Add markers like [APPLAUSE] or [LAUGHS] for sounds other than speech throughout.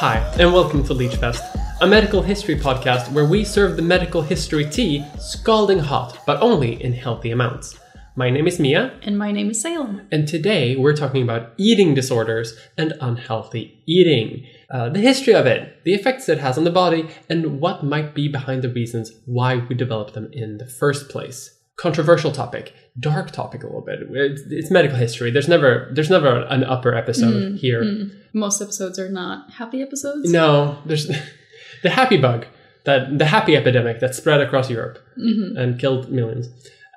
Hi, and welcome to Leechfest, a medical history podcast where we serve the medical history tea scalding hot, but only in healthy amounts. My name is Mia, And my name is Salem. and today we're talking about eating disorders and unhealthy eating. Uh, the history of it, the effects it has on the body, and what might be behind the reasons why we develop them in the first place. Controversial topic, dark topic a little bit. It's, it's medical history. There's never there's never an upper episode here. Most episodes are not happy episodes. No, there's [LAUGHS] the happy bug, that the happy epidemic that spread across Europe and killed millions.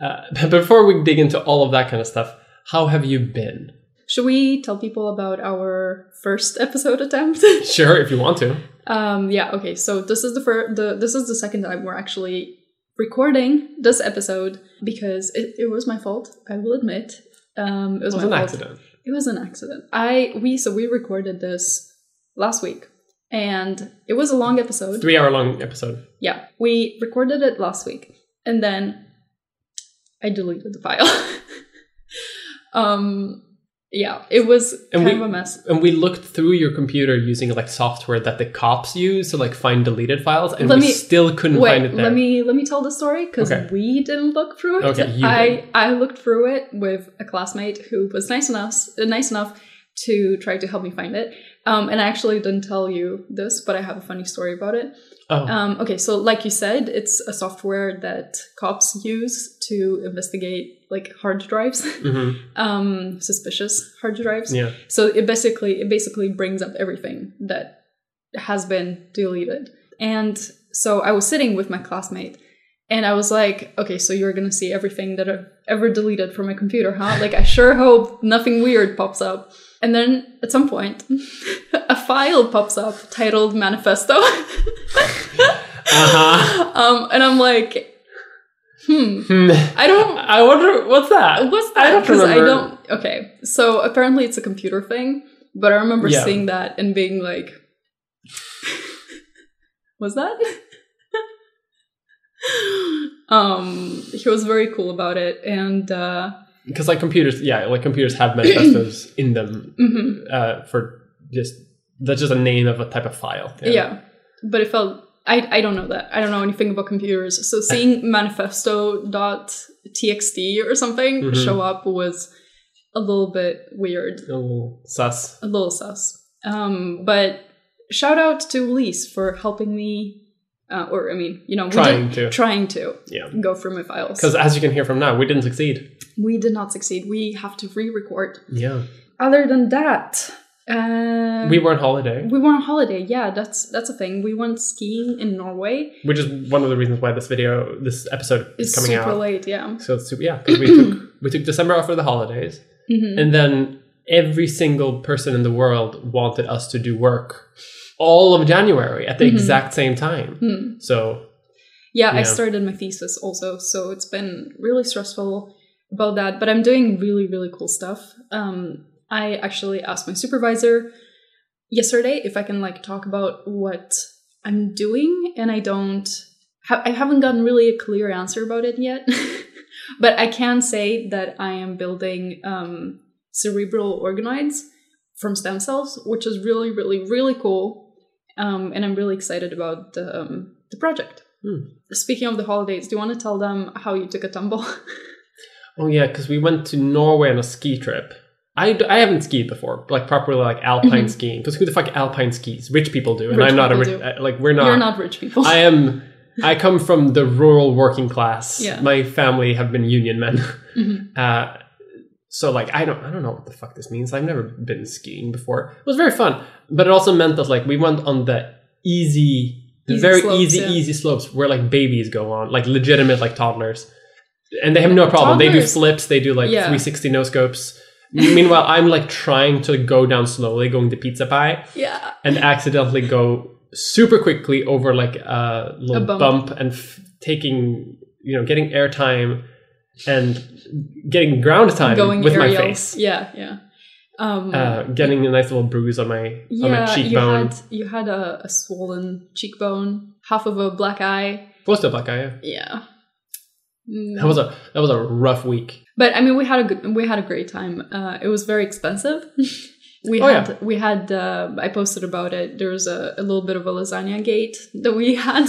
Uh, but [LAUGHS] before we dig into all of that kind of stuff, how have you been? Should we tell people about our first episode attempt? Sure, if you want to. [LAUGHS] um, yeah. Okay. So this is the first. The this is the second time we're actually recording this episode because it, it was my fault. I will admit. Um, it was, It was an fault. accident. It was an accident. I we so we recorded this last week, and it was a long episode. Three hour long episode. Yeah, we recorded it last week, and then I deleted the file. [LAUGHS] um, yeah, it was And kind we- of a mess. And we looked through your computer using like software that the cops use to like find deleted files, and Let we me- still couldn't find it there. let me let me tell the story because Okay. we didn't look through it. Okay, you I did. I looked through it with a classmate who was nice enough uh, nice enough to try to help me find it. Um, and I actually didn't tell you this, but I have a funny story about it. Oh, Um, okay, so like you said, it's a software that cops use to investigate like hard drives, [LAUGHS] mhm, um, suspicious hard drives. yeah. So it basically it basically brings up everything that has been deleted. And so I was sitting with my classmate and I was like, okay, so you're gonna see everything that I've ever deleted from my computer, huh? Like I sure hope nothing weird pops up. And then at some point [LAUGHS] a file pops up titled manifesto. [LAUGHS] Uh-huh. um, and I'm like, hmm, Hmm. I don't I wonder what's that. What's I that? don't Because I, don't. Okay, so apparently it's a computer thing, but I remember Yeah. seeing that and being like, "Was that?" [LAUGHS] um, he was very cool about it, and uh, because like computers, yeah, like computers have manifestos [CLEARS THROAT] in them mhm, uh, for just that's just a name of a type of file. yeah. but it felt. I, I don't know that. I don't know anything about computers. So seeing manifesto.txt or something Mhm. show up was a little bit weird. a little sus. a little sus. Um, but shout out to Elise for helping me, uh, or I mean, you know, Trying to. trying to Yeah, go through my files. because as you can hear from now, we didn't succeed. we did not succeed. We have to re-record. Yeah, Other than that, uh, we were on holiday, we were on holiday. Yeah, that's that's a thing. We went skiing in Norway. which is one of the reasons why this video, this episode is It's coming super out. late. Yeah. So it's super, yeah, because we took [CLEARS THROAT] we took December off for the holidays, Mhm. and then every single person in the world wanted us to do work all of January at the Mhm. exact same time. Hmm. So Yeah, I started my thesis also, so it's been really stressful about that. But I'm doing really, really cool stuff. Um, I actually asked my supervisor yesterday if I can like talk about what I'm doing, and I don't. Ha- I haven't gotten really a clear answer about it yet. [LAUGHS] but I can say that I am building um, cerebral organoids from stem cells, which is really, really, really cool. Um, and I'm really excited about the, um, the project. Speaking of the holidays, do you want to tell them how you took a tumble? [LAUGHS] Oh yeah, because we went to Norway on a ski trip. I, I haven't skied before, like properly like alpine skiing. Because who the fuck alpine skis? Rich people do, and Mm-hmm. Rich I'm not a rich. uh, Like we're not. You're not rich people. I am. I come from the rural working class. [LAUGHS] Yeah. My family have been union men. Mhm. [LAUGHS] Uh, so like I don't I don't know what the fuck this means. I've never been skiing before. It was very fun, but it also meant that like we went on the easy, the Easy very slopes, easy yeah. easy slopes where like babies go on, like legitimate like toddlers, and they have no problem. They do flips. They do like Yeah. 360 no scopes. Meanwhile, I'm like trying to go down slowly, going to pizza pie yeah. and accidentally go super quickly over like a little A bump. bump. and f- taking you know getting airtime and getting ground time Going with my face Yeah, yeah. Um, uh, getting a nice little bruise on my on my yeah, you cheekbone had you had a, a swollen cheekbone, half of a black eye. close to a black eye yeah. Yeah. Mm. that was a that was a rough week But I mean, we had a good, we had a great time. Uh, it was very expensive [LAUGHS] We Oh, had yeah. we had uh, I posted about it. There was a, a little bit of a lasagna gate that we [LAUGHS] had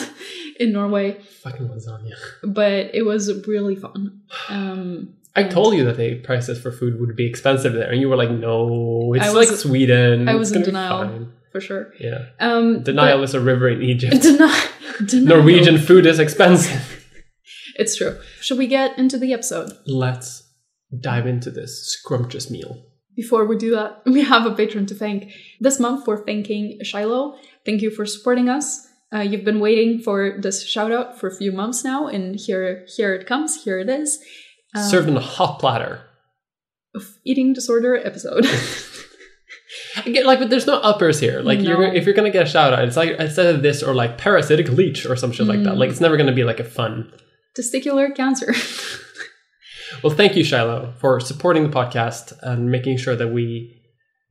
in Norway, Fucking lasagna. but it was really fun. [SIGHS] Um, I told you that the prices for food would be expensive there, and you were like, "No, it's I like Sweden. I it's was in denial. for sure. Yeah, Um, denial is a river in Egypt. [LAUGHS] Deni- [LAUGHS] denial. Norwegian food is expensive. It's true. Should we get into the episode? Let's dive into this scrumptious meal. Before we do that, [LAUGHS] we have a patron to thank. This month, we're thanking Shiloh. Thank you for supporting us. Uh, you've been waiting for this shout out for a few months now, and here, here it comes. Here it is. Um, Served in a hot platter. eating disorder episode. [LAUGHS] Again, like, but there's no uppers here. Like, No. you're if you're gonna get a shout out, it's like instead of this or like parasitic leech or some shit like that. Mm. Like, it's never gonna be like a fun. Testicular cancer. [LAUGHS] Well, thank you, Shiloh, for supporting the podcast and making sure that we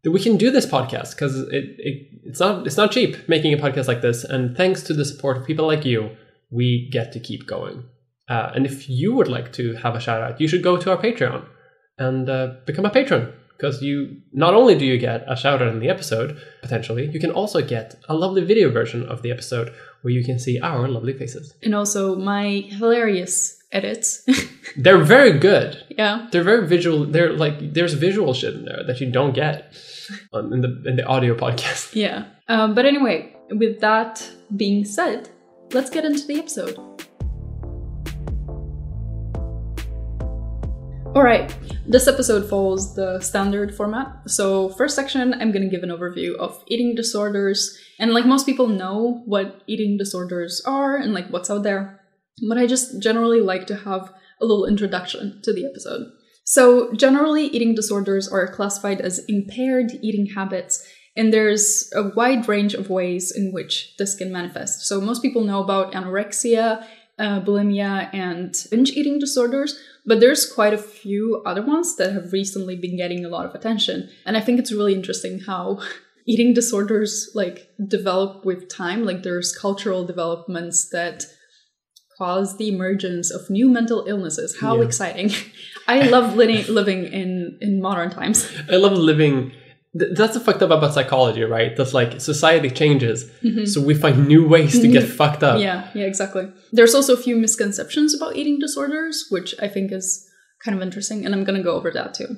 that we can do this podcast because it, it it's not it's not cheap making a podcast like this. And thanks to the support of people like you, we get to keep going. Uh, and if you would like to have a shout out, you should go to our Patreon and uh, become a patron because you not only do you get a shout out in the episode potentially, you can also get a lovely video version of the episode where you can see our lovely faces. and also my hilarious edits. [LAUGHS] They're very good. yeah. They're very visual. They're like there's visual shit in there that you don't get on, in the in the audio podcast. [LAUGHS] Yeah. Um, but anyway, with that being said, let's get into the episode. All right, this episode follows the standard format. So, first section, I'm going to give an overview of eating disorders. And like most people know what eating disorders are and like what's out there. But I just generally like to have a little introduction to the episode. So, generally, eating disorders are classified as impaired eating habits and there's a wide range of ways in which this can manifest. So, most people know about anorexia, uh, bulimia, and binge eating disorders, but there's quite a few other ones that have recently been getting a lot of attention. And I think it's really interesting how [LAUGHS] eating disorders like develop with time. Like, there's cultural developments that cause the emergence of new mental illnesses. How Yeah. exciting! [LAUGHS] I love living living in in modern times. I love living. th- That's the fucked up about psychology, right? That's like society changes, mm-hmm. so we find new ways to get mm-hmm. fucked up. Yeah, yeah, exactly. There's also a few misconceptions about eating disorders, which I think is kind of interesting, and I'm going to go over that too.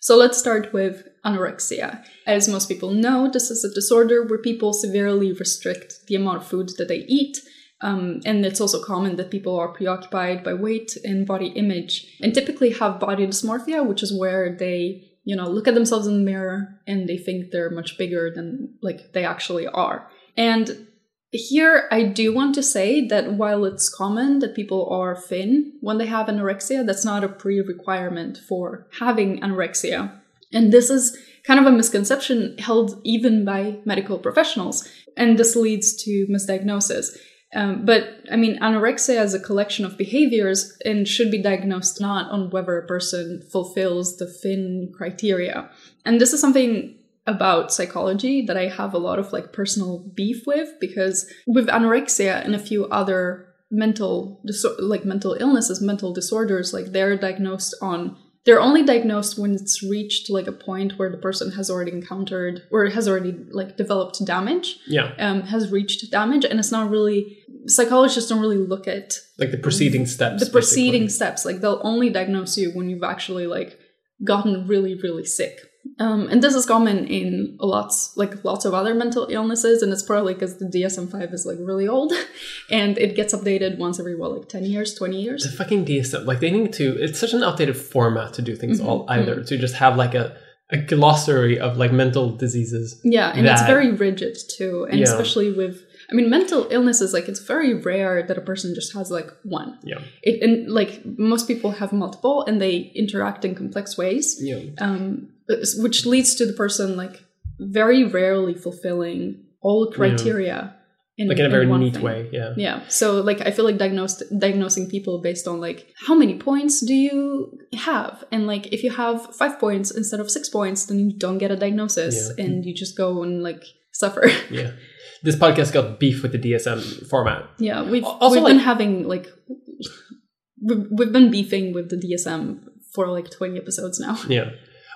So let's start with anorexia. As most people know, this is a disorder where people severely restrict the amount of food that they eat. Um, and it's also common that people are preoccupied by weight and body image and typically have body dysmorphia, which is where they, you know, look at themselves in the mirror and they think they're much bigger than like they actually are. And here, I do want to say that while it's common that people are thin when they have anorexia, that's not a pre requirement for having anorexia. And this is kind of a misconception held even by medical professionals. And this leads to misdiagnosis. Um, but I mean, anorexia is a collection of behaviors and should be diagnosed not on whether a person fulfills the thin criteria. And this is something about psychology that I have a lot of like personal beef with because with anorexia and a few other mental diso- like mental illnesses, mental disorders, like they're diagnosed on they're only diagnosed when it's reached like a point where the person has already encountered or has already like developed damage, Yeah, um, has reached damage, and it's not really psychologists don't really look at like the preceding steps. the preceding basically. steps like they'll only diagnose you when you've actually like gotten really really sick um, and this is common in lots like lots of other mental illnesses and it's probably because the dsm-5 is like really old [LAUGHS] and it gets updated once every what like 10 years 20 years. The fucking DSM, like they need to. It's such an outdated format to do things Mhm, all either to just have like a a glossary of like mental diseases. yeah and it's very rigid too and Yeah. especially with i mean mental illnesses like it's very rare that a person just has like one Yeah, it and like most people have multiple and they interact in complex ways yeah. um, Uh, which leads to the person like very rarely fulfilling all criteria in, Like in a very one neat thing. way. Yeah. Yeah. So like I feel like diagnosed diagnosing people based on like how many points do you have? And like if you have five points instead of six points, then you don't get a diagnosis Yeah. and you just go and like suffer. [LAUGHS] Yeah. This podcast got beef with the DSM format. yeah. We've Also, we've like- been having like [LAUGHS] we've, we've been beefing with the DSM for like 20 episodes now. Yeah.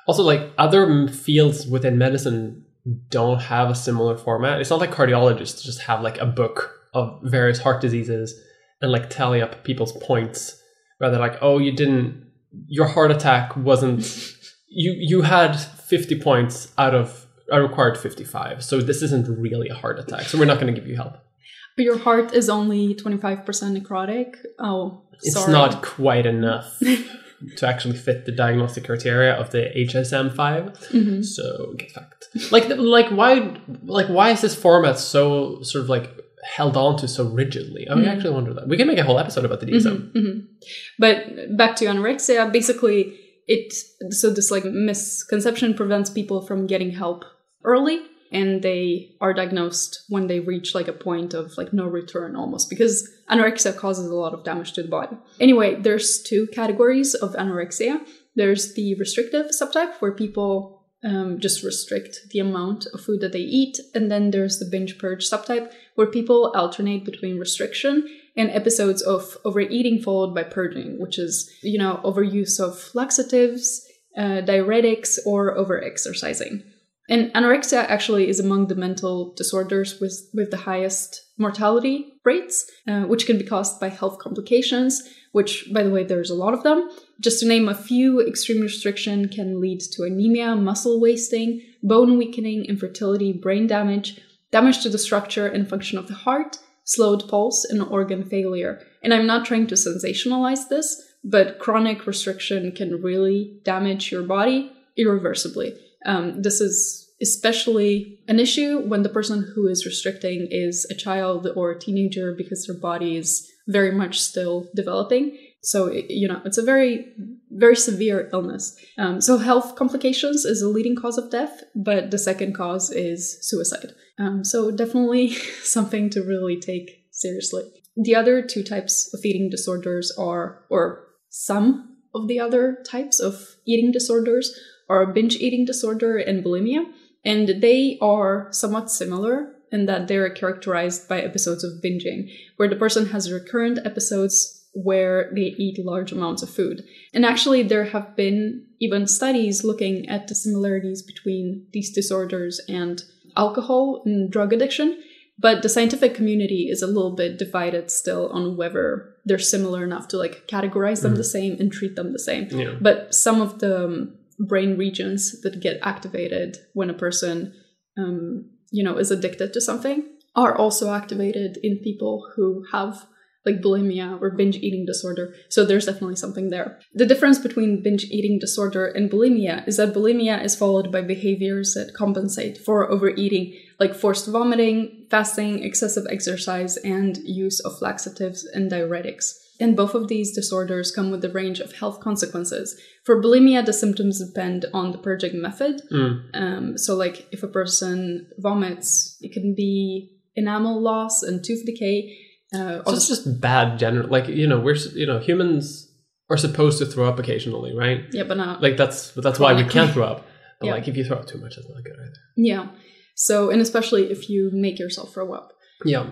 Also, like other fields within medicine don't have a similar format. It's not like cardiologists just have like a book of various heart diseases and like tally up people's points. Rather, like, oh, you didn't, your heart attack wasn't, [LAUGHS] you you had fifty points out of I required fifty five, so this isn't really a heart attack. So we're not going to give you help. But your heart is only 25% necrotic. Oh, It's sorry. not quite enough [LAUGHS] to actually fit the diagnostic criteria of the DSM 5 Mhm. So get fucked. Like, like why, like why is this format so sort of like held on to so rigidly? I Mhm. actually wonder that. We can make a whole episode about the DSM. Mhm, mhm. But back to anorexia, basically, it so this like misconception prevents people from getting help early, and they are diagnosed when they reach like a point of like no return almost because anorexia causes a lot of damage to the body. Anyway, there's two categories of anorexia. There's the restrictive subtype where people um, just restrict the amount of food that they eat, and then there's the binge purge subtype where people alternate between restriction and episodes of overeating followed by purging, which is, you know, overuse of laxatives, uh, diuretics, or overexercising. And anorexia actually is among the mental disorders with, with the highest mortality rates, uh, which can be caused by health complications, which, by the way, there's a lot of them. Just to name a few, extreme restriction can lead to anemia, muscle wasting, bone weakening, infertility, brain damage, damage to the structure and function of the heart, slowed pulse, and organ failure. And I'm not trying to sensationalize this, but chronic restriction can really damage your body irreversibly. Um, this is especially an issue when the person who is restricting is a child or a teenager because their body is very much still developing. So, you know, it's a very, very severe illness. Um, so, health complications is a leading cause of death, but the second cause is suicide. Um, so, definitely [LAUGHS] something to really take seriously. The other two types of eating disorders are, or some of the other types of eating disorders are binge eating disorder and bulimia. And they are somewhat similar in that they're characterized by episodes of binging, where the person has recurrent episodes where they eat large amounts of food. And actually, there have been even studies looking at the similarities between these disorders and alcohol and drug addiction. But the scientific community is a little bit divided still on whether they're similar enough to like categorize them mm-hmm. the same and treat them the same. Yeah. But some of the brain regions that get activated when a person, um, you know, is addicted to something are also activated in people who have like bulimia or binge eating disorder. So there's definitely something there. The difference between binge eating disorder and bulimia is that bulimia is followed by behaviors that compensate for overeating, like forced vomiting, fasting, excessive exercise, and use of laxatives and diuretics. And both of these disorders come with a range of health consequences. For bulimia, the symptoms depend on the purging method. Mm. Um, so, like, if a person vomits, it can be enamel loss and tooth decay. Uh, So it's just bad general. Like you know, we're you know humans are supposed to throw up occasionally, right? yeah, but not Like that's that's why we can't throw up. [LAUGHS] But Yeah. like if you throw up too much, it's not good either. yeah. So, and especially if you make yourself throw up. Yeah.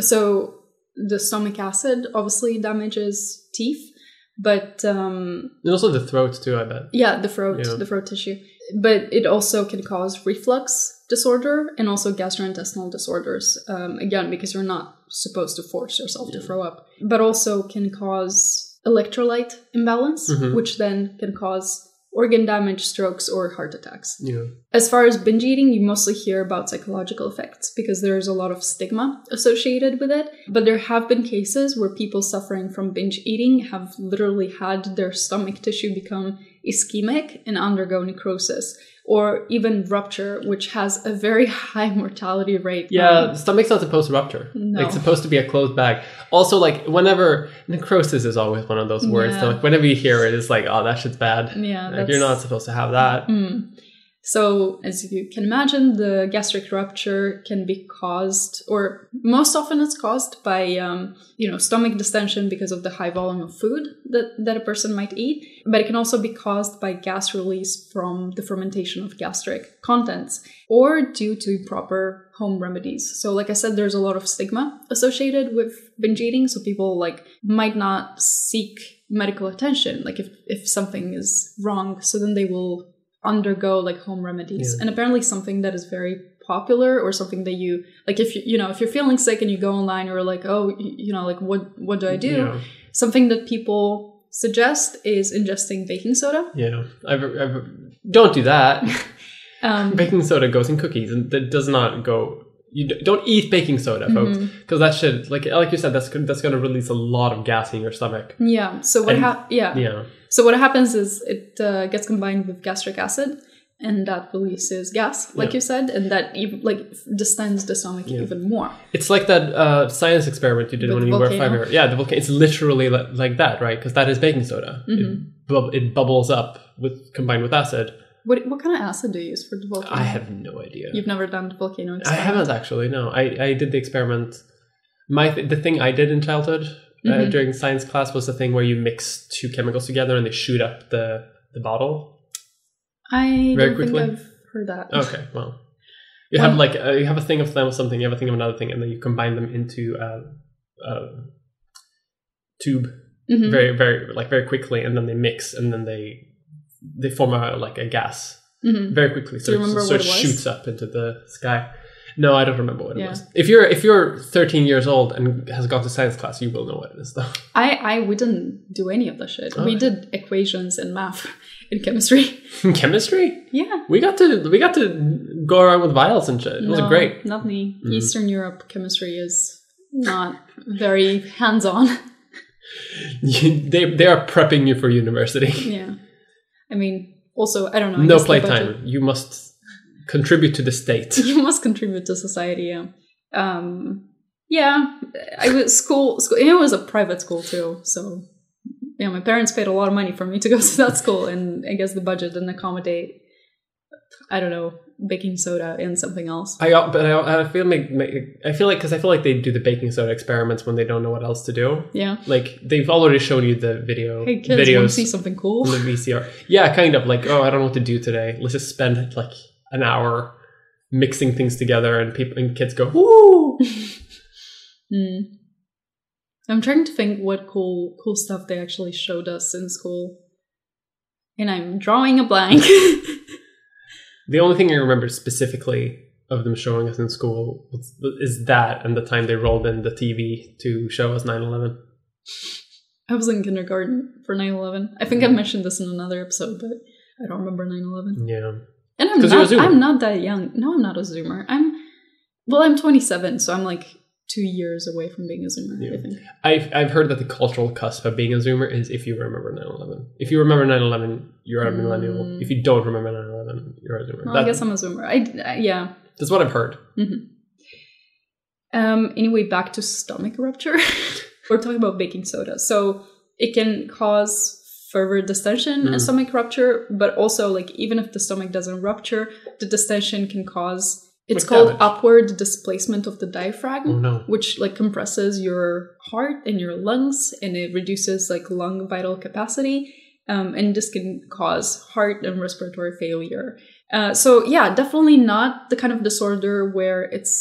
So, the stomach acid obviously damages teeth, but um, And also the throat too. I bet. Yeah, the throat, Yeah. the throat tissue. But it also can cause reflux disorder and also gastrointestinal disorders. Um, again, because you're not supposed to force yourself to throw up. But also can cause electrolyte imbalance, Mhm. which then can cause organ damage, strokes, or heart attacks. Yeah. As far as binge eating, you mostly hear about psychological effects because there's a lot of stigma associated with it. But there have been cases where people suffering from binge eating have literally had their stomach tissue become ischemic and undergo necrosis or even rupture, which has a very [LAUGHS] high mortality rate. Yeah, the stomach's not supposed to rupture. No. It's supposed to be a closed bag. Also, like whenever necrosis is always one of those words. Yeah. that, like whenever you hear it, it's like, oh, that shit's bad. Yeah, Like, you're not supposed to have that. Mm. So, as you can imagine, the gastric rupture can be caused, or most often it's caused by, um, you know, stomach distension because of the high volume of food that, that a person might eat. But it can also be caused by gas release from the fermentation of gastric contents or due to improper home remedies. So, like I said, there's a lot of stigma associated with binge eating. So, people like might not seek medical attention, like if, if something is wrong. So then they will undergo like home remedies. Yeah. And apparently something that is very popular or something that you like if you you know if you're feeling sick and you go online or like oh you know like what what do I do? Yeah. Something that people suggest is ingesting baking soda. Yeah. I've, I've, don't do that. Um, [LAUGHS] [LAUGHS] baking soda goes in cookies and that does not go. You don't eat baking soda, folks, Mm-hmm. because that should like like you said that's gonna- that's going to release a lot of gas in your stomach. yeah. So what And- hap- yeah. Yeah. So what happens is it uh, gets combined with gastric acid, and that releases gas, like Yeah. you said, and that even, like distends the stomach Yeah. even more. It's like that uh, science experiment you did With when you were five years. Yeah, the volcano. It's literally li- like that, right? Because that is baking soda. Mm-hmm. It, bub- it bubbles up with combined with acid. What what kind of acid do you use for the volcano? I have no idea. You've never done the volcano I haven't actually. No, I, I did the experiment. My th- the thing I did in childhood uh, Mhm. during science class was the thing where you mix two chemicals together and they shoot up the the bottle. I Very don't quickly? think I've heard that. Okay, well, you have like uh, you have a thing of them or something, you have a thing of another thing, and then you combine them into a, a tube Mhm. very very like very quickly, and then they mix, and then they they form a like a gas Mhm. very quickly. So, it- so it shoots up into the sky. No, I don't remember what it was. If you're if you're 13 years old and has gone to science class, you will know what it is though. [LAUGHS] I I we didn't do any of the shit. We Oh. did equations and math [LAUGHS] in chemistry. Chemistry? Yeah. We got to we got to go around with vials and shit. It was great. Not me. Mhm. Eastern Europe chemistry is not very hands on. [LAUGHS] they they are prepping you for university. yeah. I mean, also, I don't know. I no guess the budget- playtime. You must contribute to the state. [LAUGHS] you must contribute to society yeah um yeah i was school school it was a private school too so yeah my parents paid a lot of money for me to go [LAUGHS] to that school and i guess the budget didn't accommodate i don't know baking soda and something else I but I, I feel like I feel like because I feel like they do the baking soda experiments when they don't know what else to do. yeah Like they've already shown you the video hey kids want to videos see something cool the VCR. Yeah, kind of like oh I don't know what to do today. Let's just spend like an hour mixing things together, and people and kids go woo. [LAUGHS] Hmm. i'm trying to think what cool cool stuff they actually showed us in school and i'm drawing a blank [LAUGHS] The only thing I remember specifically of them showing us in school is that and the time they rolled in the TV to show us 9/11. I was in kindergarten for 9 11. I think I mentioned this in another episode, but I don't remember 9 11. Yeah. And I'm 'Cause you're a not. I'm not that young. No, I'm not a Zoomer. I'm, well, I'm 27, so I'm like two years away from being a Zoomer, I Yeah. think. I've, I've heard that the cultural cusp of being a Zoomer is if you remember 9 11. If you remember 9 11, you're a millennial. Mm. If you don't remember 9 11, you're a Zoomer. Well, That- I guess I'm a Zoomer. I, I- yeah. that's what I've heard. Um, anyway, back to stomach rupture. [LAUGHS] We're talking about baking soda. So it can cause further distension Mm. and stomach rupture, but also like even if the stomach doesn't rupture, the distension can cause it's called damage. upward displacement of the diaphragm. Oh no. Which like compresses your heart and your lungs, and it reduces like lung vital capacity, um, and this can cause heart and respiratory failure. Uh, so yeah, definitely not the kind of disorder where it's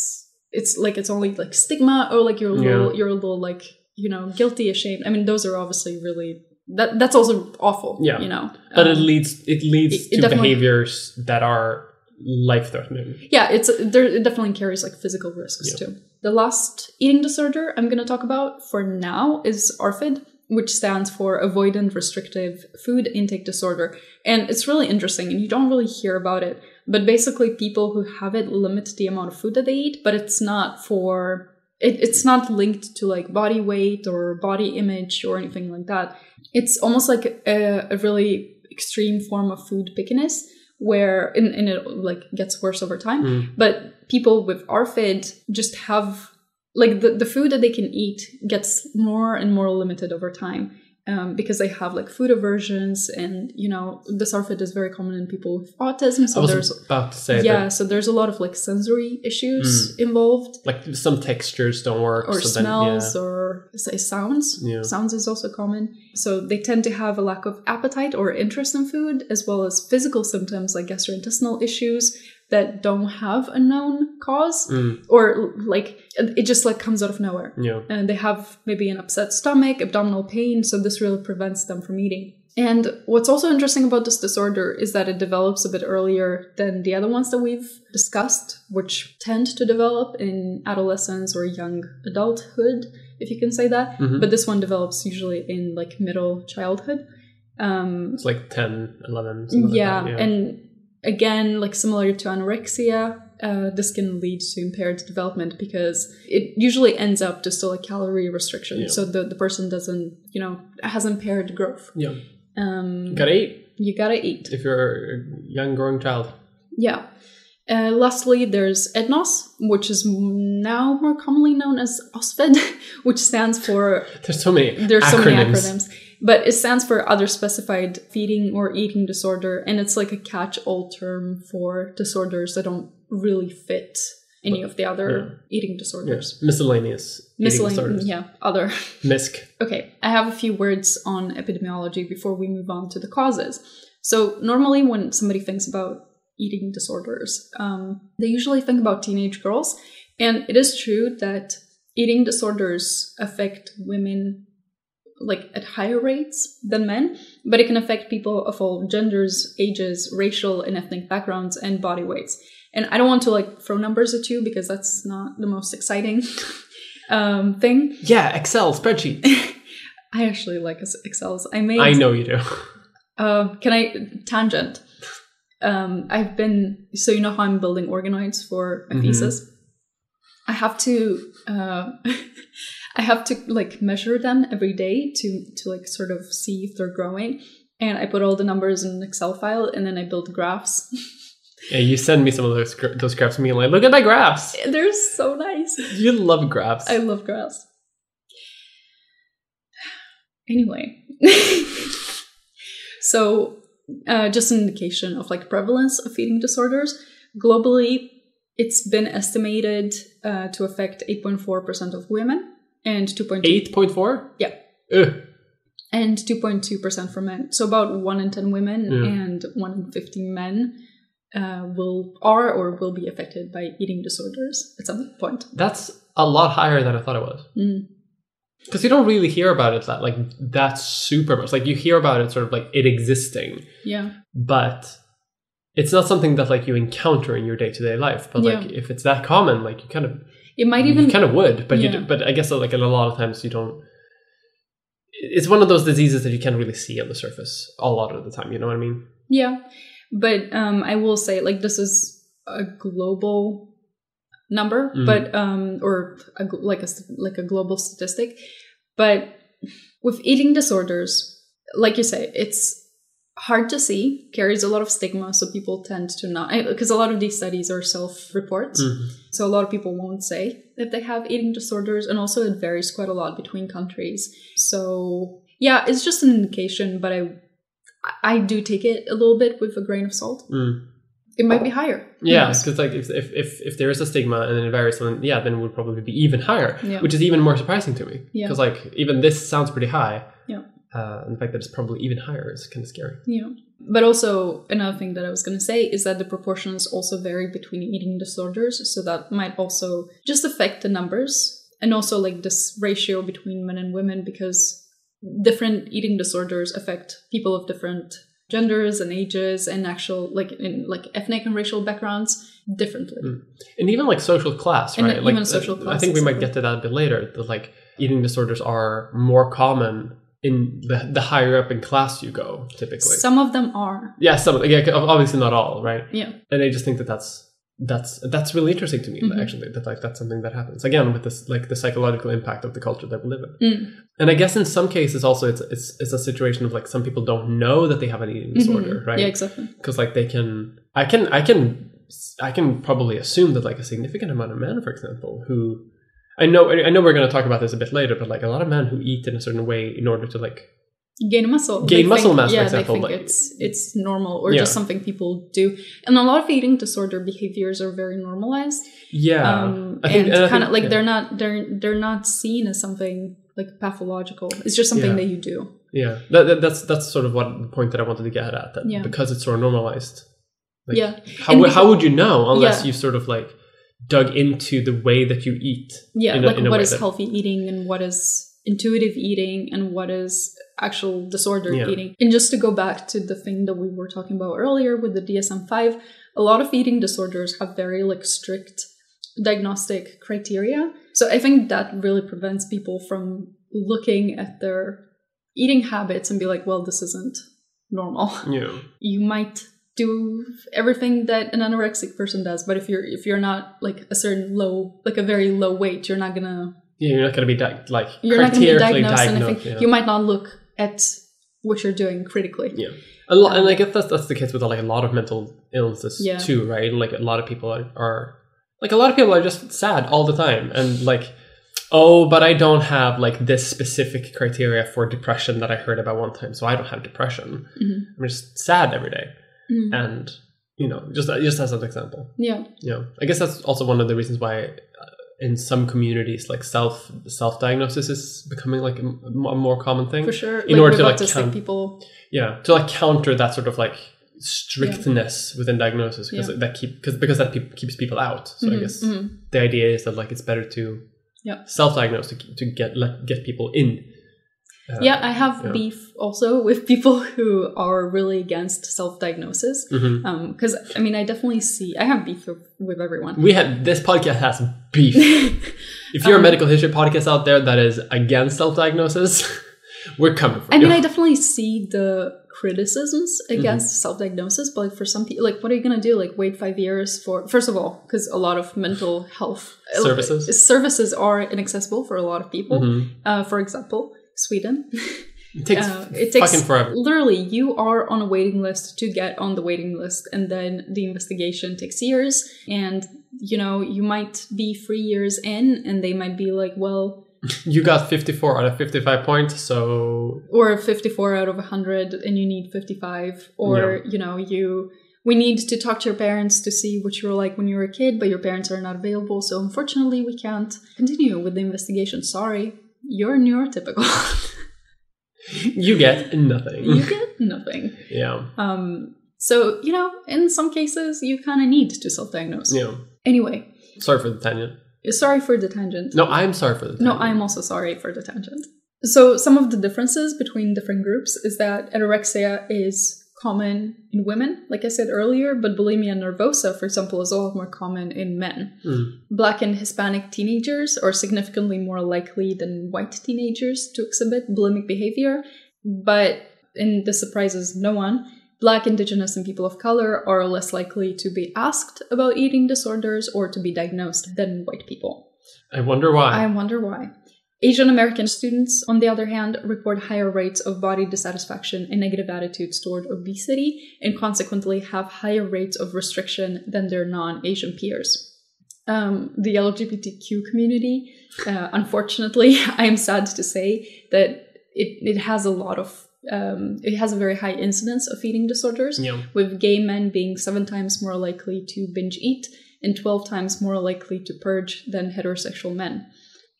it's like it's only like stigma or like you're a little Yeah. you're a little like you know guilty ashamed. I mean, those are obviously really that that's also awful. Yeah. you know. But it Um, leads it leads it- it to behaviors that are life threatening. yeah it's there it definitely carries like physical risks Yeah. too the last eating disorder i'm going to talk about for now is arfid which stands for avoidant restrictive food intake disorder and it's really interesting and you don't really hear about it but basically people who have it limit the amount of food that they eat but it's not for it, it's not linked to like body weight or body image or anything like that. It's almost like a, a really extreme form of food pickiness where and, and it like gets worse over time. Mm. but people with ARFID just have like the, the food that they can eat gets more and more limited over time um, because they have like food aversions and you know this ARFID is very common in people with autism so I was there's about to say yeah so there's a lot of like sensory issues involved like some textures don't work. or so then- smells or say sounds. Yeah. Sounds is also common. So they tend to have a lack of appetite or interest in food, as well as physical symptoms like gastrointestinal issues that don't have a known cause, Mm, or like it just like comes out of nowhere. yeah. And they have maybe an upset stomach, abdominal pain, so this really prevents them from eating. And what's also interesting about this disorder is that it develops a bit earlier than the other ones that we've discussed, which tend to develop in adolescence or young adulthood, if you can say that. Mhm. But this one develops usually in like middle childhood. Um, It's like 10, 11. something like yeah, and again, like similar to anorexia, uh, this can lead to impaired development because it usually ends up just to like calorie restriction. Yeah. So the, the person doesn't, you know, has impaired growth. yeah. Um, Gotta eat you gotta eat. if you're a young growing child. Yeah. Uh, lastly, there's EDNOS, which is now more commonly known as OSFED, [LAUGHS] which stands for [LAUGHS] There's so many there's so many acronyms. But it stands for other specified feeding or eating disorder, and it's like a catch-all term for disorders that don't really fit any of the other eating disorders. Yes. Miscellaneous eating Miscellaneous, disorders. yeah, other. MISC. [LAUGHS] Okay, I have a few words on epidemiology before we move on to the causes. So, normally, when somebody thinks about eating disorders, um, they usually think about teenage girls. And it is true that eating disorders affect women like at higher rates than men, but it can affect people of all genders, ages, racial and ethnic backgrounds, and body weights. And I don't want to like throw numbers at you because that's not the most exciting [LAUGHS] um, thing. Yeah, Excel spreadsheet. [LAUGHS] I actually like Excels. I made. I know you do. Uh, [LAUGHS] can I tangent? Um, I've been so you know how I'm building organoids for my Mhm. thesis. I have to. Uh, I have to like measure them every day to to like sort of see if they're growing, and I put all the numbers in an Excel file, and then I build graphs. [LAUGHS] Yeah, you send me some of those those graphs me, like, look at my graphs. they're so nice. You love graphs. I love graphs. [SIGHS] Anyway, [LAUGHS] so uh, just an indication of like prevalence of eating disorders globally, it's been estimated uh, to affect 8.4% of women and 2.2 Eight point four. Yeah. Ugh. and 2.2% for men. So about 1 in 10 women Yeah. and 1 in 50 men uh, will are or will be affected by eating disorders at some point. That's a lot higher than I thought it was. Mm. Because you don't really hear about it that like that super much. Like you hear about it sort of like it existing, Yeah. but it's not something that like you encounter in your day to day life. But like if it's that common, like you kind of It might even you kind of would, but you Yeah. d- but I guess like a lot of times you don't. It's one of those diseases that you can't really see on the surface a lot of the time. You know what I mean? Yeah, but um, I will say like this is a global number, Mhm. but um, or a, like a like a global statistic. But with eating disorders, like you say, it's hard to see, carries a lot of stigma, so people tend to not because a lot of these studies are self-reports. Mhm. So a lot of people won't say that they have eating disorders, and also it varies quite a lot between countries. So yeah, it's just an indication, but I I do take it a little bit with a grain of salt. Mm. It might be higher. Yeah, because like if, if if if there is a stigma and then it varies, then yeah, then it would probably be even higher, Yeah. which is even more surprising to me. Yeah. Because like even this sounds pretty high. Uh, and the fact that it's probably even higher is kind of scary. Yeah. But also another thing that I was going to say is that the proportions also vary between eating disorders, so that might also just affect the numbers and also like this ratio between men and women because different eating disorders affect people of different genders and ages and actual like in like ethnic and racial backgrounds differently. Mm. And even like social class, And right? even like social uh, I think we might get to that a bit later. That like eating disorders are more common in the the higher up in class you go, typically. Some of them are. yeah, some yeah, obviously not all, right? Yeah. and I just think that that's that's that's really interesting to me Mhm. actually that like that's something that happens again with this like the psychological impact of the culture that we live in Mm. and i guess in some cases also it's it's, it's a situation of like some people don't know that they have an eating disorder Mhm. right Yeah, exactly. because like they can i can i can i can probably assume that like a significant amount of men for example who i know i know we're going to talk about this a bit later but like a lot of men who eat in a certain way in order to like gain muscle Gain They muscle think- mass, for example, they think like- it's it's normal or Yeah. just something people do and a lot of eating disorder behaviors are very normalized yeah um think- and, and kind of like yeah. they're not they're they're not seen as something like pathological it's just something Yeah. that you do Yeah, that, that, that's that's sort of what the point that I wanted to get at. That Yeah. because it's sort of normalized. Like, yeah How how would you know unless Yeah. you sort of like dug into the way that you eat? yeah a- like what is that- healthy eating and what is intuitive eating and what is actual disordered Yeah. eating. And just to go back to the thing that we were talking about earlier with the DSM 5, a lot of eating disorders have very like strict diagnostic criteria. So I think that really prevents people from looking at their eating habits and be like, well, this isn't normal. Yeah. [LAUGHS] You might do everything that an anorexic person does, but if you're if you're not like a certain low like a very low weight, you're not gonna Yeah, you're not to be di- like you're not gonna be diagnosed, and I diagnosed. think yeah. you might not look at what you're doing critically. Yeah. A lot, and I guess that's that's the case with like a lot of mental illnesses Yeah. too, right? Like a lot of people are, are like a lot of people are just sad all the time, and like, oh, but I don't have like this specific criteria for depression that I heard about one time, so I don't have depression. Mhm. I'm just sad every day, Mhm. and you know, just just as an example, Yeah. know, I guess that's also one of the reasons why. uh, In some communities, like self self diagnosis is becoming like a more common thing. For sure. In like order to, like, count- people. Yeah, to like counter that sort of like strictness within diagnosis because Yeah. that keep because because that peop keeps people out. So I Mhm, guess mhm. the idea is that like it's better to Yeah. self-diagnose to, to get get people in. Uh, yeah, I have yeah. beef also [LAUGHS] with people who are really against self-diagnosis. Because I mean, I definitely see I have beef with, everyone. We have this podcast has beef. [LAUGHS] if you're Um, a medical history podcast out there that is against self-diagnosis, [LAUGHS] we're coming for I mean, you. I definitely see the criticisms Mm-hmm. against self-diagnosis, but like for some people, like, what are you gonna do? Like, wait five years for first of all, because a lot of mental health Services? services are inaccessible for a lot of people. Mhm. Uh, for example, Sweden. It takes Uh, it takes fucking forever. literally you are on a waiting list to get on the waiting list and then the investigation takes years and you know you might be three years in and they might be like well [LAUGHS] You got 54 out of 55 points, so or 54 out of 100 and you need 55 or you know you we need to talk to your parents to see what you were like when you were a kid but your parents are not available so unfortunately we can't continue with the investigation sorry you're neurotypical you get nothing. you get nothing yeah. Um, so, you know, in some cases, you kind of need to self diagnose. Yeah. Anyway, Sorry for the tangent. sorry for the tangent. No, I'm sorry for the No. I'm also sorry for the tangent. So, some of the differences between different groups is that anorexia is common in women, like I said earlier, but bulimia nervosa, for example, is a lot more common in men. Mm. Black and Hispanic teenagers are significantly more likely than white teenagers to exhibit bulimic behavior, but, and this surprises no one, Black, Indigenous, and people of color are less likely to be asked about eating disorders or to be diagnosed than white people. I wonder why. I wonder why. Asian American students, on the other hand, report higher rates of body dissatisfaction and negative attitudes toward obesity, and consequently have higher rates of restriction than their non Asian peers. Um, the LGBTQ community, uh, unfortunately, [LAUGHS] I am sad to say that it, it has a lot of, um, it has a very high incidence of eating disorders yeah. with gay men being seven times more likely to binge eat and 12 times more likely to purge than heterosexual men.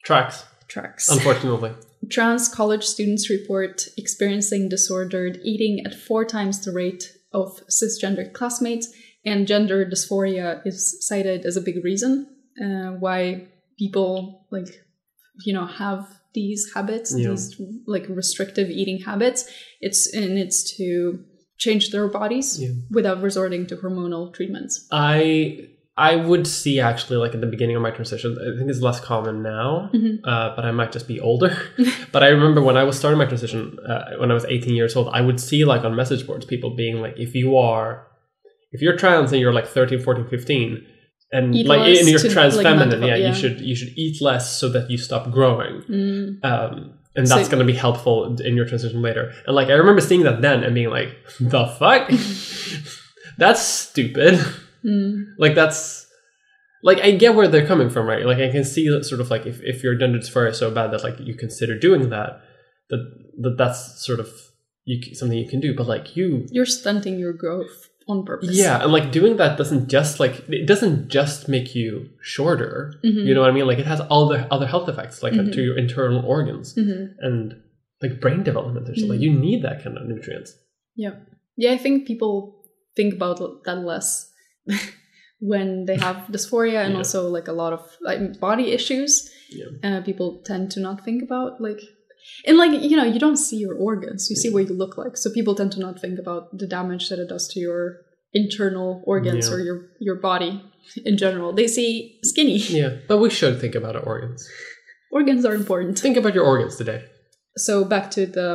Tracks. Tracks. Unfortunately. Trans college students report experiencing disordered eating at four times the rate of cisgendered classmates, and gender dysphoria is cited as a big reason uh, why people like you know have these habits, Yeah. these like restrictive eating habits. It's and it's to change their bodies Yeah. without resorting to hormonal treatments. I I would see actually like at the beginning of my transition. I think it's less common now, Mhm. uh, but I might just be older. [LAUGHS] but I remember when I was starting my transition uh, when I was 18 years old, I would see like on message boards people being like, if you are if you're trans and you're like 13, 14, 15. And Eat like and you're trans like, feminine, yeah, yeah. you should you should eat less so that you stop growing. Mm. um, and So- that's going to be helpful in your transition later. And like I remember seeing that then and being like, [LAUGHS] "The fuck? [LAUGHS] that's stupid." Mm. like that's like I get where they're coming from, right? Like I can see that sort of like if, if your gender dysphoria is so bad that like you consider doing that, that that that's sort of you something you can do. But like you, You're stunting your growth on purpose. yeah, and like doing that doesn't just like it doesn't just make you shorter. Mhm. You know what I mean? Like it has all the other health effects, like Mhm. to your internal organs Mhm. and like brain development. There's like you need that kind of nutrients. Yeah. Yeah, I think people think about that less [LAUGHS] when they have dysphoria and Yeah. also like a lot of like body issues. Yeah. Uh, people tend to not think about like And like, you know, you don't see your organs, you see what you look like. So people tend to not think about the damage that it does to your internal organs Yeah. or your your body in general. They see skinny. [LAUGHS] Yeah, but we should think about our organs. Organs are important. Think about your organs today. So back to the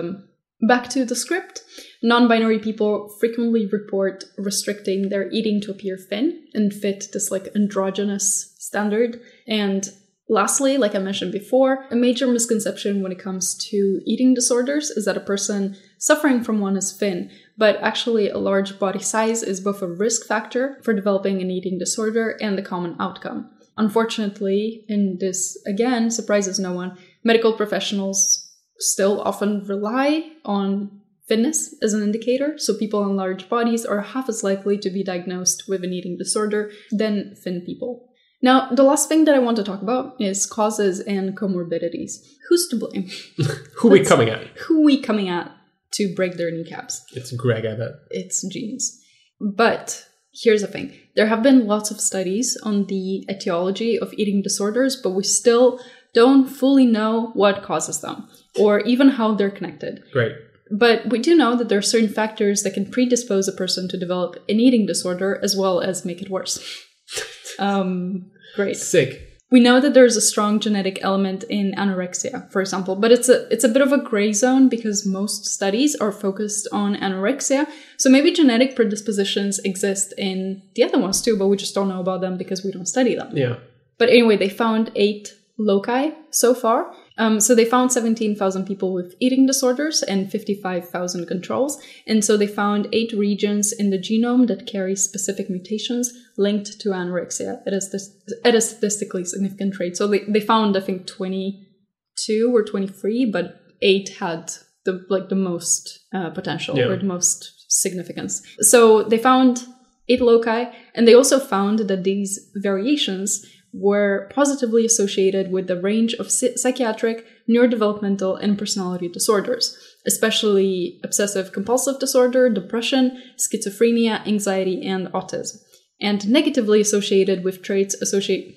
back to the script. Non-binary people frequently report restricting their eating to appear thin and fit this like androgynous standard. And lastly, like I mentioned before, a major misconception when it comes to eating disorders is that a person suffering from one is thin, but actually a large body size is both a risk factor for developing an eating disorder and the common outcome. Unfortunately, and this again surprises no one, medical professionals still often rely on thinness as an indicator. So people in large bodies are half as likely to be diagnosed with an eating disorder than thin people. Now, the last thing that I want to talk about is causes and comorbidities. Who's to blame? [LAUGHS] Who we coming at? Who we coming at to break their kneecaps? It's Greg, I bet. It's genes. But here's the thing there have been lots of studies on the etiology of eating disorders, but we still don't fully know what causes them or even how they're connected. Great. But we do know that there are certain factors that can predispose a person to develop an eating disorder as well as make it worse. [LAUGHS] Um, great. Sick. We know that there's a strong genetic element in anorexia, for example, but it's a it's a bit of a gray zone because most studies are focused on anorexia. So maybe genetic predispositions exist in the other ones too, but we just don't know about them because we don't study them. Yeah. But anyway, they found eight loci so far. Um, so they found 17,000 people with eating disorders and 55,000 controls. And so they found eight regions in the genome that carry specific mutations linked to anorexia at a, st- at a statistically significant rate. So they, they found, I think, 22 or 23, but eight had the like the most uh, potential Yeah. or the most significance. So they found eight loci, and they also found that these variations were positively associated with the range of psychiatric, neurodevelopmental, and personality disorders, especially obsessive compulsive disorder, depression, schizophrenia, anxiety, and autism, and negatively associated with traits associate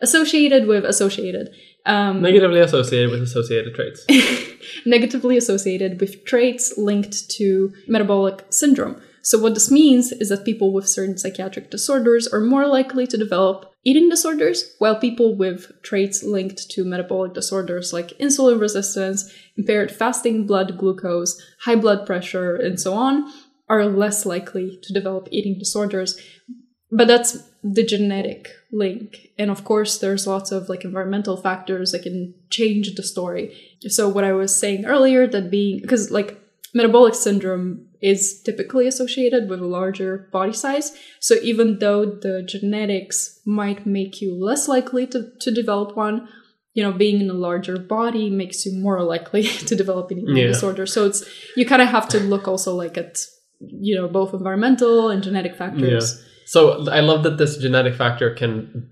associated with associated um, Negatively associated with associated traits. [LAUGHS] negatively associated with traits linked to metabolic syndrome. So, what this means is that people with certain psychiatric disorders are more likely to develop eating disorders, while people with traits linked to metabolic disorders like insulin resistance, impaired fasting blood glucose, high blood pressure, and so on are less likely to develop eating disorders. But that's the genetic link. And of course, there's lots of like environmental factors that can change the story. So, what I was saying earlier, that being because like metabolic syndrome is typically associated with a larger body size. So, even though the genetics might make you less likely to, to develop one, you know, being in a larger body makes you more likely [LAUGHS] to develop an eating Yeah. disorder. So, it's you kind of have to look also like at you know both environmental and genetic factors. So I love that this genetic factor can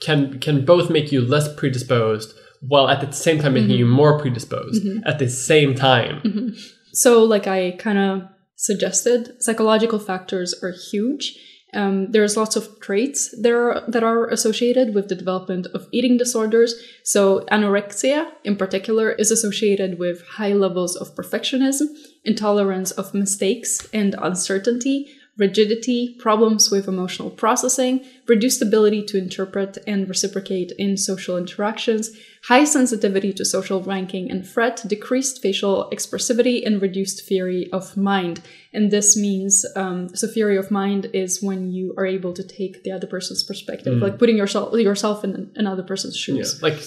can can both make you less predisposed while at the same time making you mm-hmm. more predisposed mm-hmm. at the same time. Mm-hmm. So, like I kind of suggested, psychological factors are huge. Um, there's lots of traits that are, that are associated with the development of eating disorders. So, anorexia in particular is associated with high levels of perfectionism, intolerance of mistakes and uncertainty, rigidity, problems with emotional processing, reduced ability to interpret and reciprocate in social interactions, high sensitivity to social ranking and threat, decreased facial expressivity, and reduced theory of mind. And this means, um, so theory of mind is when you are able to take the other person's perspective, like putting yourself yourself in another person's Yeah, shoes. like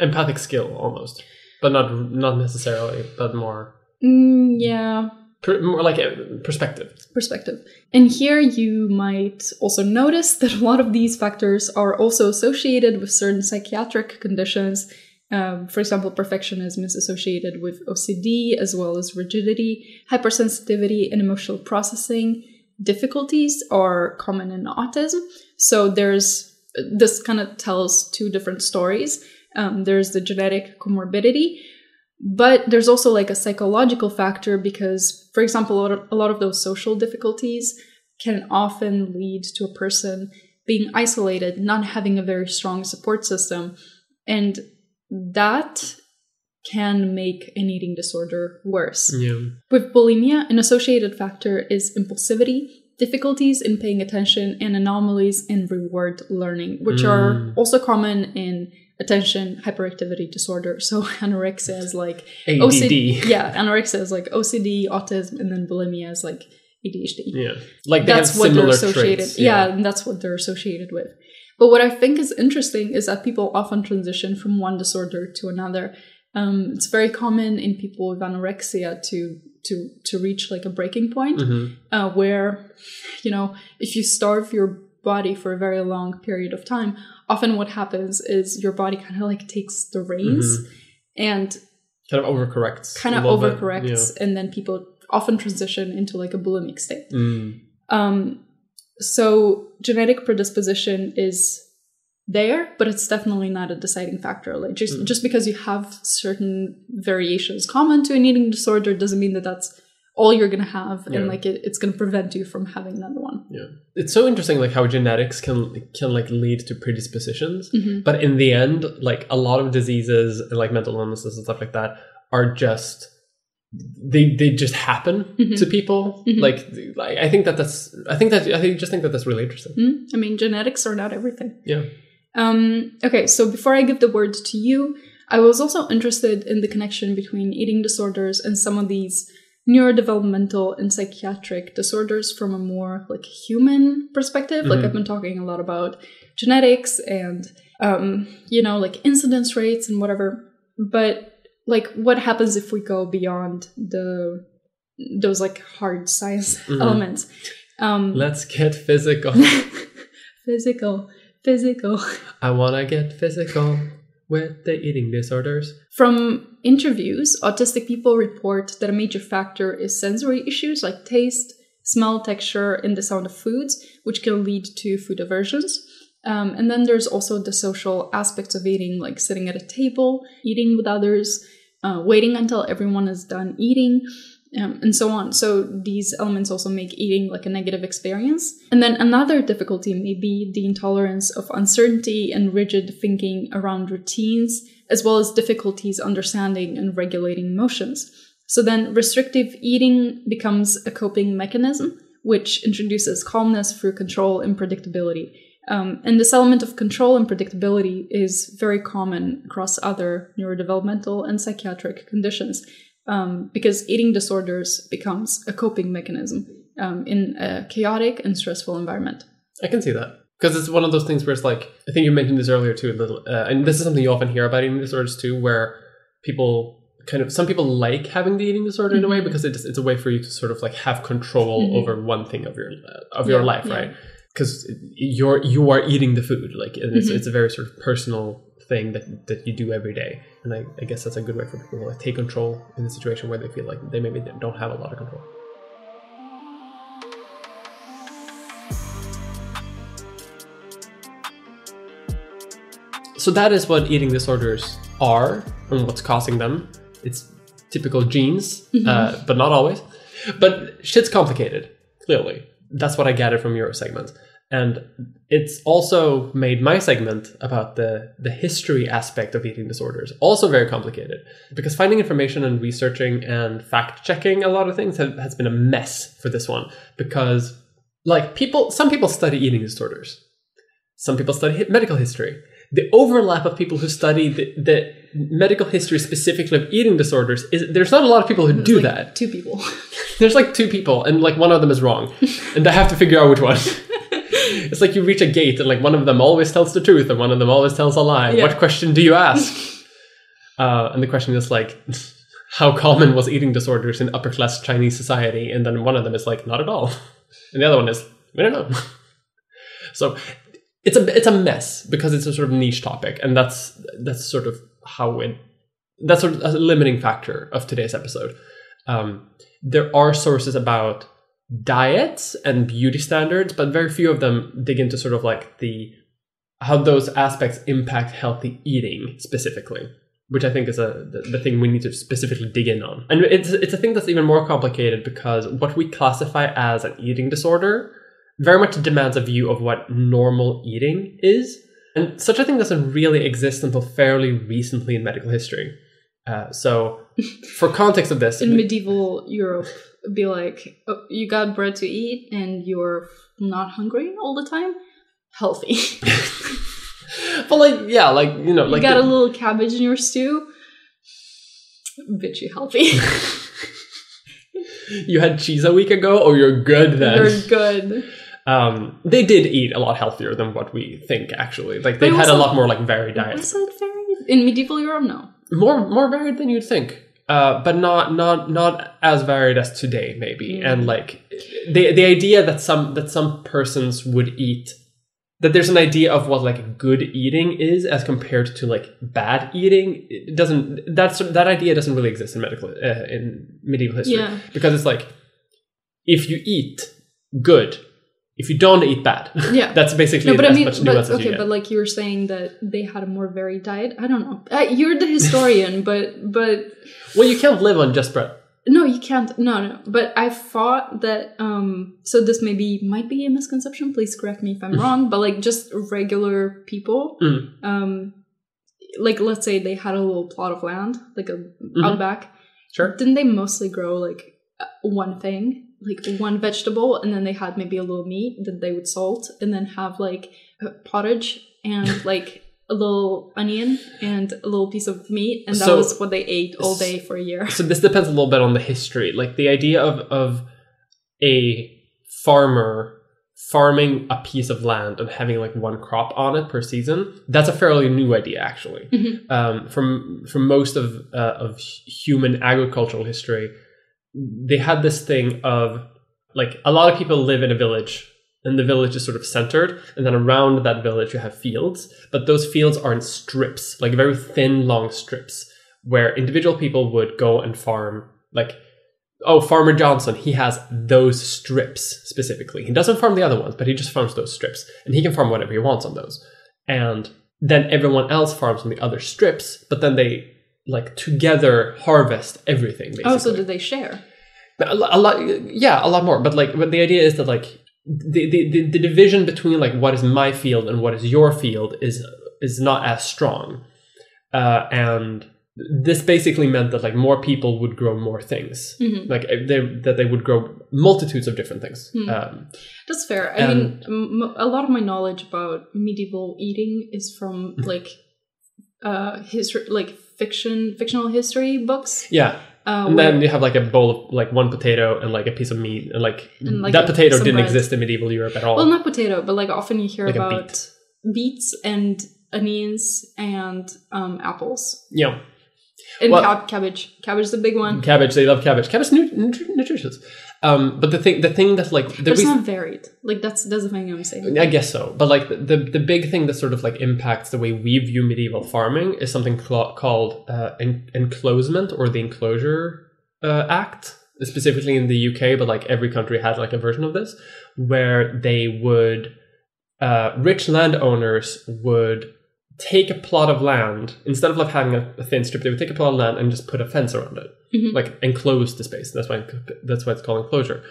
empathic skill almost, but not not necessarily, but more Mm, yeah, per, more like a perspective. perspective. And here you might also notice that a lot of these factors are also associated with certain psychiatric conditions. Um, for example, perfectionism is associated with OCD as well as rigidity, hypersensitivity, and emotional processing. Difficulties are common in autism. So there's this kind of tells two different stories. Um, there's the genetic comorbidity, but there's also like a psychological factor because for example a lot, of, a lot of those social difficulties can often lead to a person being isolated not having a very strong support system and that can make an eating disorder worse. Yeah. With bulimia, an associated factor is impulsivity, difficulties in paying attention, and anomalies in reward learning, which are Mm. also common in attention hyperactivity disorder. So [LAUGHS] anorexia is like ADD. OCD. Yeah, anorexia is like OCD, autism, and then bulimia is like ADHD. Yeah. Like they that's have what they're associated. traits. Yeah. and that's what they're associated with. But what I think is interesting is that people often transition from one disorder to another. Um, it's very common in people with anorexia to to to reach like a breaking point Mhm. uh, where you know if you starve your body for a very long period of time often what happens is your body kind of like takes the reins Mm-hmm. and Kind of overcorrects. kind of overcorrects and then people often transition into like a bulimic state Mm. um, so genetic predisposition is there, but it's definitely not a deciding factor. Like just Mm. just because you have certain variations common to an eating disorder doesn't mean that that's all you're gonna have, Yeah. and like it, it's gonna prevent you from having another one. Yeah. It's so interesting like how genetics can can like lead to predispositions. Mhm. But in the end, like a lot of diseases and like mental illnesses and stuff like that are just they they just happen Mhm. to people. Mhm. Like like I think that that's I think that I think just think that that's really interesting. Mm, I mean, genetics are not everything. Yeah. Um, okay, so before I give the word to you, I was also interested in the connection between eating disorders and some of these neurodevelopmental and psychiatric disorders from a more like human perspective. Like Mhm. I've been talking a lot about genetics and um, you know, like incidence rates and whatever. But like what happens if we go beyond the those like hard science Mhm. elements? Um Let's get physical. [LAUGHS] physical, physical. I wanna get physical with the eating disorders. From interviews, autistic people report that a major factor is sensory issues like taste, smell, texture, and the sound of foods, which can lead to food aversions. Um, and then there's also the social aspects of eating, like sitting at a table, eating with others, uh, waiting until everyone is done eating, um, and so on. So these elements also make eating like a negative experience. And then another difficulty may be the intolerance of uncertainty and rigid thinking around routines, as well as difficulties understanding and regulating emotions. So then restrictive eating becomes a coping mechanism, which introduces calmness through control and predictability. Um, and this element of control and predictability is very common across other neurodevelopmental and psychiatric conditions um, because eating disorders becomes a coping mechanism um, in a chaotic and stressful environment. I can see that. Because it's one of those things where it's like, I think you mentioned this earlier too, little, uh, and this is something you often hear about eating disorders too, where people kind of, some people like having the eating disorder in a way Mhm. because it's, it's a way for you to sort of like have control Mhm. over one thing of your, uh, of your Yeah, life, yeah. right? Because you're, you are eating the food, like, it's, Mhm. it's a very sort of personal thing that, that you do every day. And I, I guess that's a good way for people to like take control in a situation where they feel like they maybe don't have a lot of control. So that is what eating disorders are and what's causing them. It's typical genes, uh, but not always. But shit's complicated, clearly. That's what I gathered from your segment. And it's also made my segment about the, the history aspect of eating disorders also very complicated. Because finding information and researching and fact checking a lot of things have, has been a mess for this one. Because, like, people, some people study eating disorders, some people study medical history. The overlap of people who study the, the medical history specifically of eating disorders is there's not a lot of people who There's do like that. Two people. [LAUGHS] There's like two people, and like one of them is wrong, [LAUGHS] and I have to figure out which one. [LAUGHS] [LAUGHS] it's like you reach a gate, and like one of them always tells the truth, and one of them always tells a lie. Yeah. What question do you ask? [LAUGHS] uh, and the question is like, [LAUGHS] how common was eating disorders in upper class Chinese society? And then one of them is like, not at all, and the other one is, we don't know. so it's a it's a mess because it's a sort of niche topic, and that's that's sort of how it that's sort of a limiting factor of today's episode. Um, there are sources about diets and beauty standards, but very few of them dig into sort of like the how those aspects impact healthy eating specifically, which I think is a the, the thing we need to specifically dig in on. And it's it's a thing that's even more complicated because what we classify as an eating disorder very much demands a view of what normal eating is. And such a thing doesn't really exist until fairly recently in medical history. Uh, so, [LAUGHS] for context of this, In medieval Europe, be like oh, you got bread to eat and you're not hungry all the time. Healthy. [LAUGHS] but like yeah, like you know, like you got the- a little cabbage in your stew. Bitchy healthy. [LAUGHS] you had cheese a week ago, or you're good then. You're good. Um, they did eat a lot healthier than what we think. Actually, like they had a lot more like varied diets. Was it varied in medieval Europe? No. more more varied than you'd think uh, but not not not as varied as today maybe Mm. and like the the idea that some that some persons would eat that there's an idea of what like good eating is as compared to like bad eating it doesn't that's that idea doesn't really exist in medical uh, in medieval history Yeah. because it's like if you eat good if you don't eat bad Yeah. [LAUGHS] that's basically No, but I mean, much but, nuance as you okay, but like you were saying that they had a more varied diet. I don't know. Uh, you're the historian, [LAUGHS] but but well you can't live on just bread no, you can't. No, no. But I thought that. um So this maybe might be a misconception. Please correct me if I'm [LAUGHS] wrong. But like just regular people, Mm. um, like let's say they had a little plot of land, like a Mhm. outback. sure Didn't they mostly grow like uh, one thing, like one vegetable, and then they had maybe a little meat that they would salt, and then have like a pottage and [LAUGHS] like a little onion and a little piece of meat, and that So- was what they ate all day for a year. so this depends a little bit on the history like the idea of of a farmer farming a piece of land and having like one crop on it per season that's a fairly new idea actually Mhm. um, from from most of uh, of human agricultural history they had this thing of like a lot of people live in a village and the village is sort of centered and then around that village you have fields but those fields are in strips like very thin long strips where individual people would go and farm like oh farmer johnson he has those strips specifically. He doesn't farm the other ones but he just farms those strips and he can farm whatever he wants on those. And then everyone else farms on the other strips but then they like together harvest everything basically Oh, so do they share? A, a lot yeah a lot more but like but the idea is that like the, the the division between like what is my field and what is your field is is not as strong uh and this basically meant that like more people would grow more things Mhm. like uh, they, that they would grow multitudes of different things Hmm. um That's fair. I mean, m- a lot of my knowledge about medieval eating is from like uh history, like fiction, fictional history books. yeah Uh, and then you have like a bowl of like one potato and like a piece of meat and like, And, like, that a- potato didn't bread. exist in medieval europe at all well, not potato, but like often you hear Like about beet. beets and onions and um, apples yeah and Well- cab- cabbage. Cabbage is the big one. cabbage they love cabbage cabbage is nu- nutri- nutritious um but the thing the thing that like the But it's not varied. Like that's that's the thing I'm saying. I guess so, but like the the big thing that sort of like impacts the way we view medieval farming is something cl- called uh, en- enclosement or the Enclosure uh, Act, specifically in the UK, but like every country had like a version of this, where they would uh, rich landowners would take a plot of land instead of like having a, a thin strip, they would take a plot of land and just put a fence around it, Mhm. like enclose the space. That's why that's why it's called enclosure.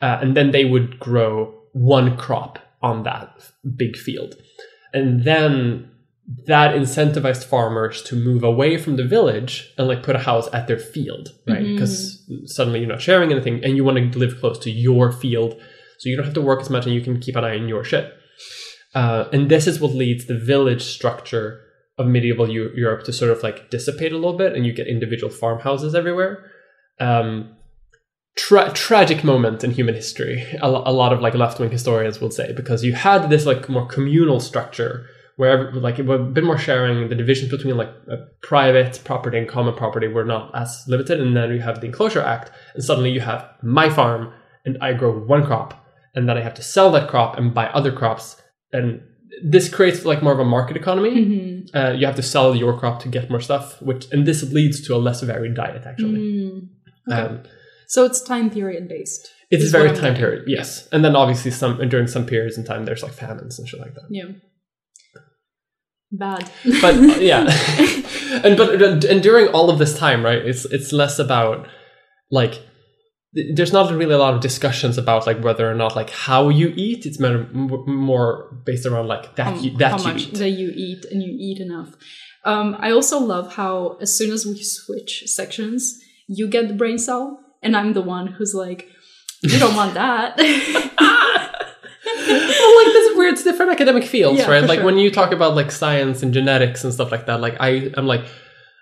Uh, and then they would grow one crop on that big field, and then that incentivized farmers to move away from the village and like put a house at their field, right? Because suddenly you're not sharing anything, and you want to live close to your field, so you don't have to work as much, and you can keep an eye on your shit. Uh, and this is what leads the village structure of medieval Eu- Europe to sort of like dissipate a little bit, and you get individual farmhouses everywhere. Um, tra- tragic moment in human history. A, a lot of like left wing historians will say because you had this like more communal structure where like a bit more sharing. The divisions between like uh, private property and common property were not as limited, and then you have the Enclosure Act, and suddenly you have my farm, and I grow one crop, and then I have to sell that crop and buy other crops, and this creates like more of a market economy. Mhm. Uh, you have to sell your crop to get more stuff, which and this leads to a less varied diet actually. Mm. Okay. Um, So it's time period based. it's very time period, yes. And then obviously some during some periods in time there's like famines and shit like that. Yeah. Bad. But uh, yeah, [LAUGHS] and but and during all of this time, right? It's it's less about like there's not really a lot of discussions about like whether or not like how you eat. It's more, more based around like that how, you, that how you much eat. that you eat and you eat enough. Um, I also love how as soon as we switch sections, you get the brain cell, and I'm the one who's like, you don't want that. [LAUGHS] [LAUGHS] well, like this weird, it's different academic fields, Yeah, right? Like sure. when you talk about like science and genetics and stuff like that, like I, I'm like,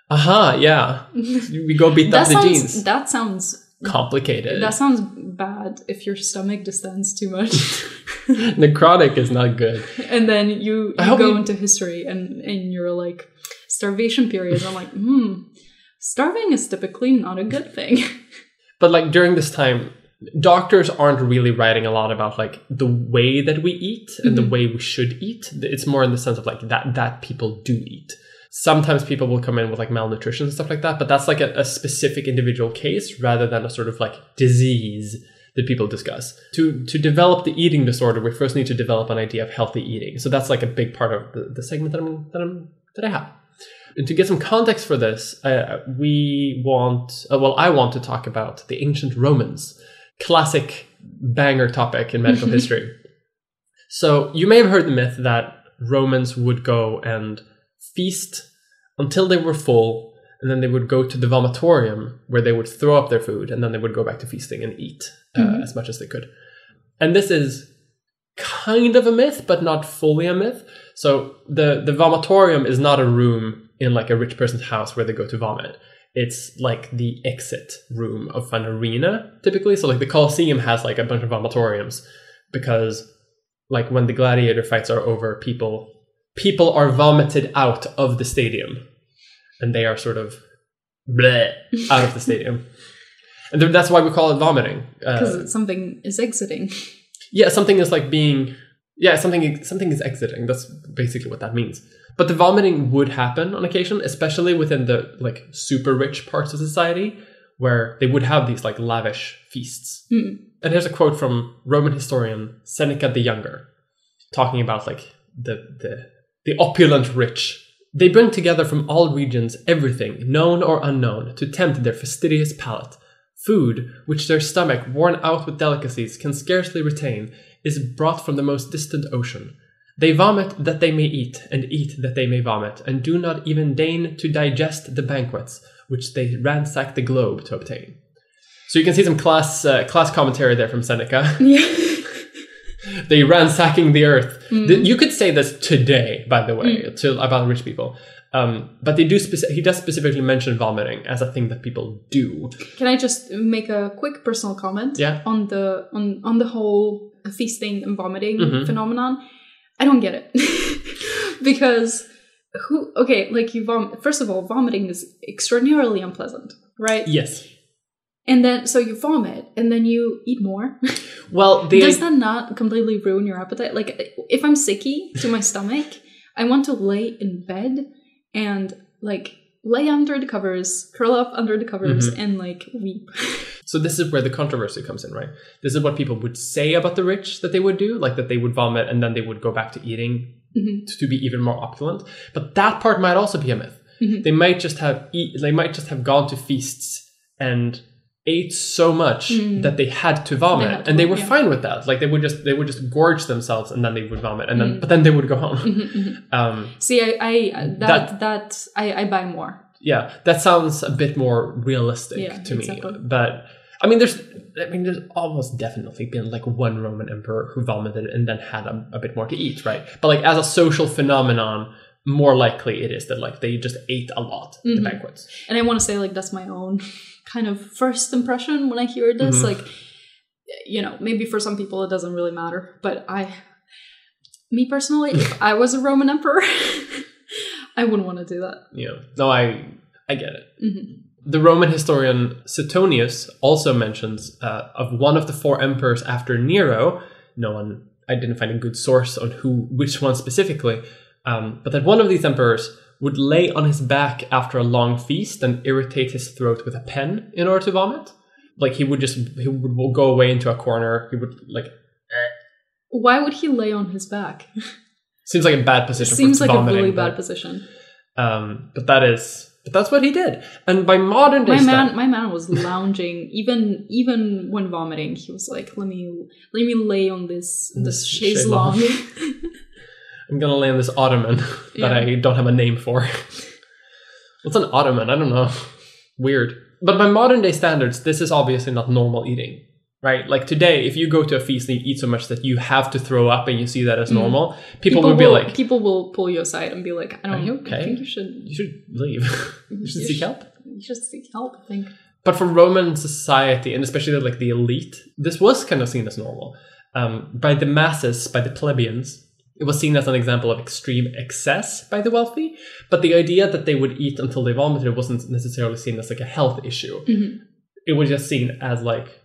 aha, yeah, [LAUGHS] we go beat that up the sounds genes. that sounds Complicated. that sounds bad if your stomach distends too much, [LAUGHS] Necrotic is not good. and then you, you go into history and and you're like starvation period. I'm like, hmm, starving is typically not a good thing. [LAUGHS] But like during this time, doctors aren't really writing a lot about like the way that we eat and the Mhm. way we should eat. It's more in the sense of like that that people do eat. Sometimes people will come in with like malnutrition and stuff like that, but that's like a, a specific individual case rather than a sort of like disease that people discuss. To to develop the eating disorder, we first need to develop an idea of healthy eating. So that's like a big part of the, the segment that I'm that I'm that I have. And to get some context for this, uh, we want, uh, well, I want to talk about the ancient Romans, classic banger topic in medical [LAUGHS] history. So you may have heard the myth that Romans would go and feast until they were full, and then they would go to the vomitorium where they would throw up their food, and then they would go back to feasting and eat uh, Mhm. as much as they could. And this is kind of a myth, but not fully a myth. So the the vomitorium is not a room in like a rich person's house where they go to vomit. It's like the exit room of an arena typically. So like the Colosseum has like a bunch of vomitoriums because like when the gladiator fights are over, people people are vomited out of the stadium, and they are sort of bleh, out of the stadium. And that's why we call it vomiting. Uh, Because something is exiting. yeah, something is like being yeah, something something is exiting. That's basically what that means. But the vomiting would happen on occasion, especially within the like super rich parts of society where they would have these like lavish feasts. Mm. And here's a quote from Roman historian Seneca the Younger, talking about like the the the opulent rich. They bring together from all regions everything, known or unknown, to tempt their fastidious palate. Food, which their stomach, worn out with delicacies, can scarcely retain, is brought from the most distant ocean. They vomit that they may eat, and eat that they may vomit, and do not even deign to digest the banquets which they ransack the globe to obtain. So you can see some class uh, class commentary there from Seneca. [LAUGHS] Yeah. They ransacking the earth. Mm. You could say this today, by the way, to about rich people. Um, but they do. Speci- he does specifically mention vomiting as a thing that people do. Can I just make a quick personal comment Yeah. on the on on the whole feasting and vomiting Mhm. phenomenon? I don't get it [LAUGHS] because who? Okay, like you vom. First of all, vomiting is extraordinarily unpleasant, right? Yes. And then so you vomit, and then you eat more. [LAUGHS] Well, the Does that not completely ruin your appetite? Like, if I'm sicky to my stomach, I want to lay in bed and like lay under the covers, curl up under the covers, Mm-hmm. and like weep. [LAUGHS] So this is where the controversy comes in, right? This is what people would say about the rich that they would do, like that they would vomit and then they would go back to eating Mhm. to be even more opulent. But that part might also be a myth. Mhm. They might just have eat, they might just have gone to feasts and ate so much Mm. that they had to vomit, had to and they were yeah. fine with that. Like they would just they would just gorge themselves and then they would vomit, and then Mm. but then they would go home. Mhm, mhm. [LAUGHS] Um, See, I, I that That- that, I, I buy more. yeah, that sounds a bit more realistic Yeah, to me. But I mean, there's, I mean, there's almost definitely been like one Roman emperor who vomited and then had a, a bit more to eat, right? But like as a social phenomenon, more likely it is that like they just ate a lot at the banquets. And I want to say like that's my own kind of first impression when I hear this. Mhm. Like, you know, maybe for some people it doesn't really matter, but I, me personally, if [LAUGHS] I was a Roman emperor, [LAUGHS] I wouldn't want to do that. Yeah. no, I I get it. Mhm. The Roman historian Suetonius also mentions uh, of one of the four emperors after Nero. No one, I didn't find a good source on who, which one specifically, um, but that one of these emperors would lay on his back after a long feast and irritate his throat with a pen in order to vomit. Like he would just he would go away into a corner. He would like Why would he lay on his back? [LAUGHS] seems like a bad position. Seems like a vomiting, really but- bad position. Um, but that is But that's what he did. And by modern day My man, my man was lounging. even even when vomiting, he was like, "Let me let me lay on this this This chaise chaise longue." [LAUGHS] [LAUGHS] I'm gonna lay on this ottoman [LAUGHS] that Yeah. I don't have a name for. [LAUGHS] What's an ottoman? I don't know. Weird. But by modern day standards, this is obviously not normal eating, right? Like today, if you go to a feast and you eat so much that you have to throw up and you see that as Mm. normal, people, will be like, people will pull you aside and be like, "I don't know. I think you should "You should leave. [LAUGHS] you should You seek should- help." you should seek help." I think. But for Roman society, and especially like the elite, this was kind of seen as normal. Um, by the masses, by the plebeians, it was seen as an example of extreme excess by the wealthy. But the idea that they would eat until they vomited wasn't necessarily seen as like a health issue. Mhm. It was just seen as like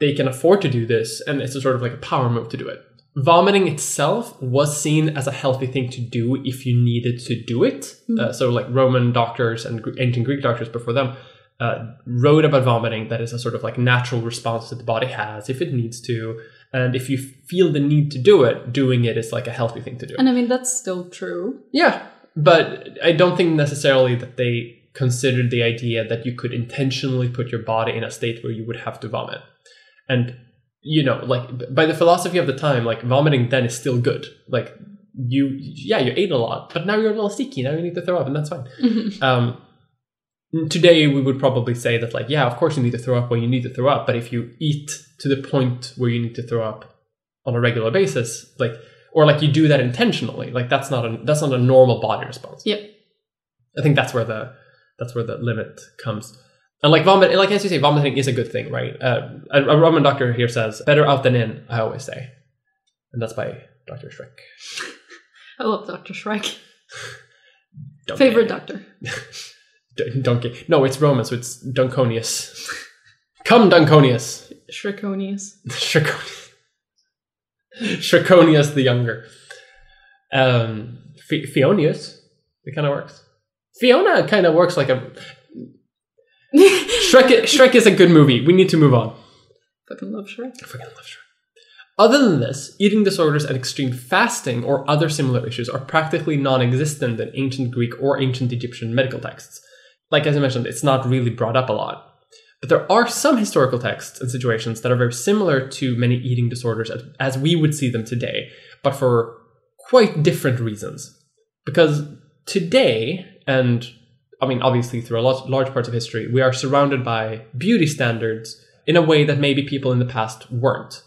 they can afford to do this, and it's a sort of like a power move to do it. Vomiting itself was seen as a healthy thing to do if you needed to do it. Uh, so, like Roman doctors and ancient Greek doctors before them uh, wrote about vomiting that is a sort of like natural response that the body has if it needs to. And if you feel the need to do it, doing it is like a healthy thing to do. And I mean that's still true. Yeah, but I don't think necessarily that they considered the idea that you could intentionally put your body in a state where you would have to vomit. And you know, like by the philosophy of the time, like vomiting then is still good. Like you, yeah, you ate a lot, but now you're a little sticky. Now you need to throw up, and that's fine. [LAUGHS] Um, today we would probably say that, like, yeah, of course you need to throw up when you need to throw up, but if you eat to the point where you need to throw up on a regular basis, like, or like you do that intentionally, like that's not a that's not a normal body response. Yep. I think that's where the that's where the limit comes. And like vomit, like as you say, vomiting is a good thing, right? Uh, a, a Roman doctor here says, "Better out than in." I always say, and that's by Doctor Shrek. [LAUGHS] I love Doctor Shrek. Favorite doctor. [LAUGHS] D- donkey. No, it's Roman, so it's Dunconius. Come, Dunconius. Shrekonius. Shriconius. Shriconius the younger. Um, Fi- Fionius. It kind of works. Fiona kind of works like a [LAUGHS] Shrek. Shrek is a good movie. We need to move on. Fucking love Shrek. I freaking love Shrek. Other than this, eating disorders and extreme fasting or other similar issues are practically non existent in ancient Greek or ancient Egyptian medical texts. Like as I mentioned, it's not really brought up a lot. But there are some historical texts and situations that are very similar to many eating disorders as, as we would see them today, but for quite different reasons. Because today, and I mean, obviously through a lot, large parts of history, we are surrounded by beauty standards in a way that maybe people in the past weren't.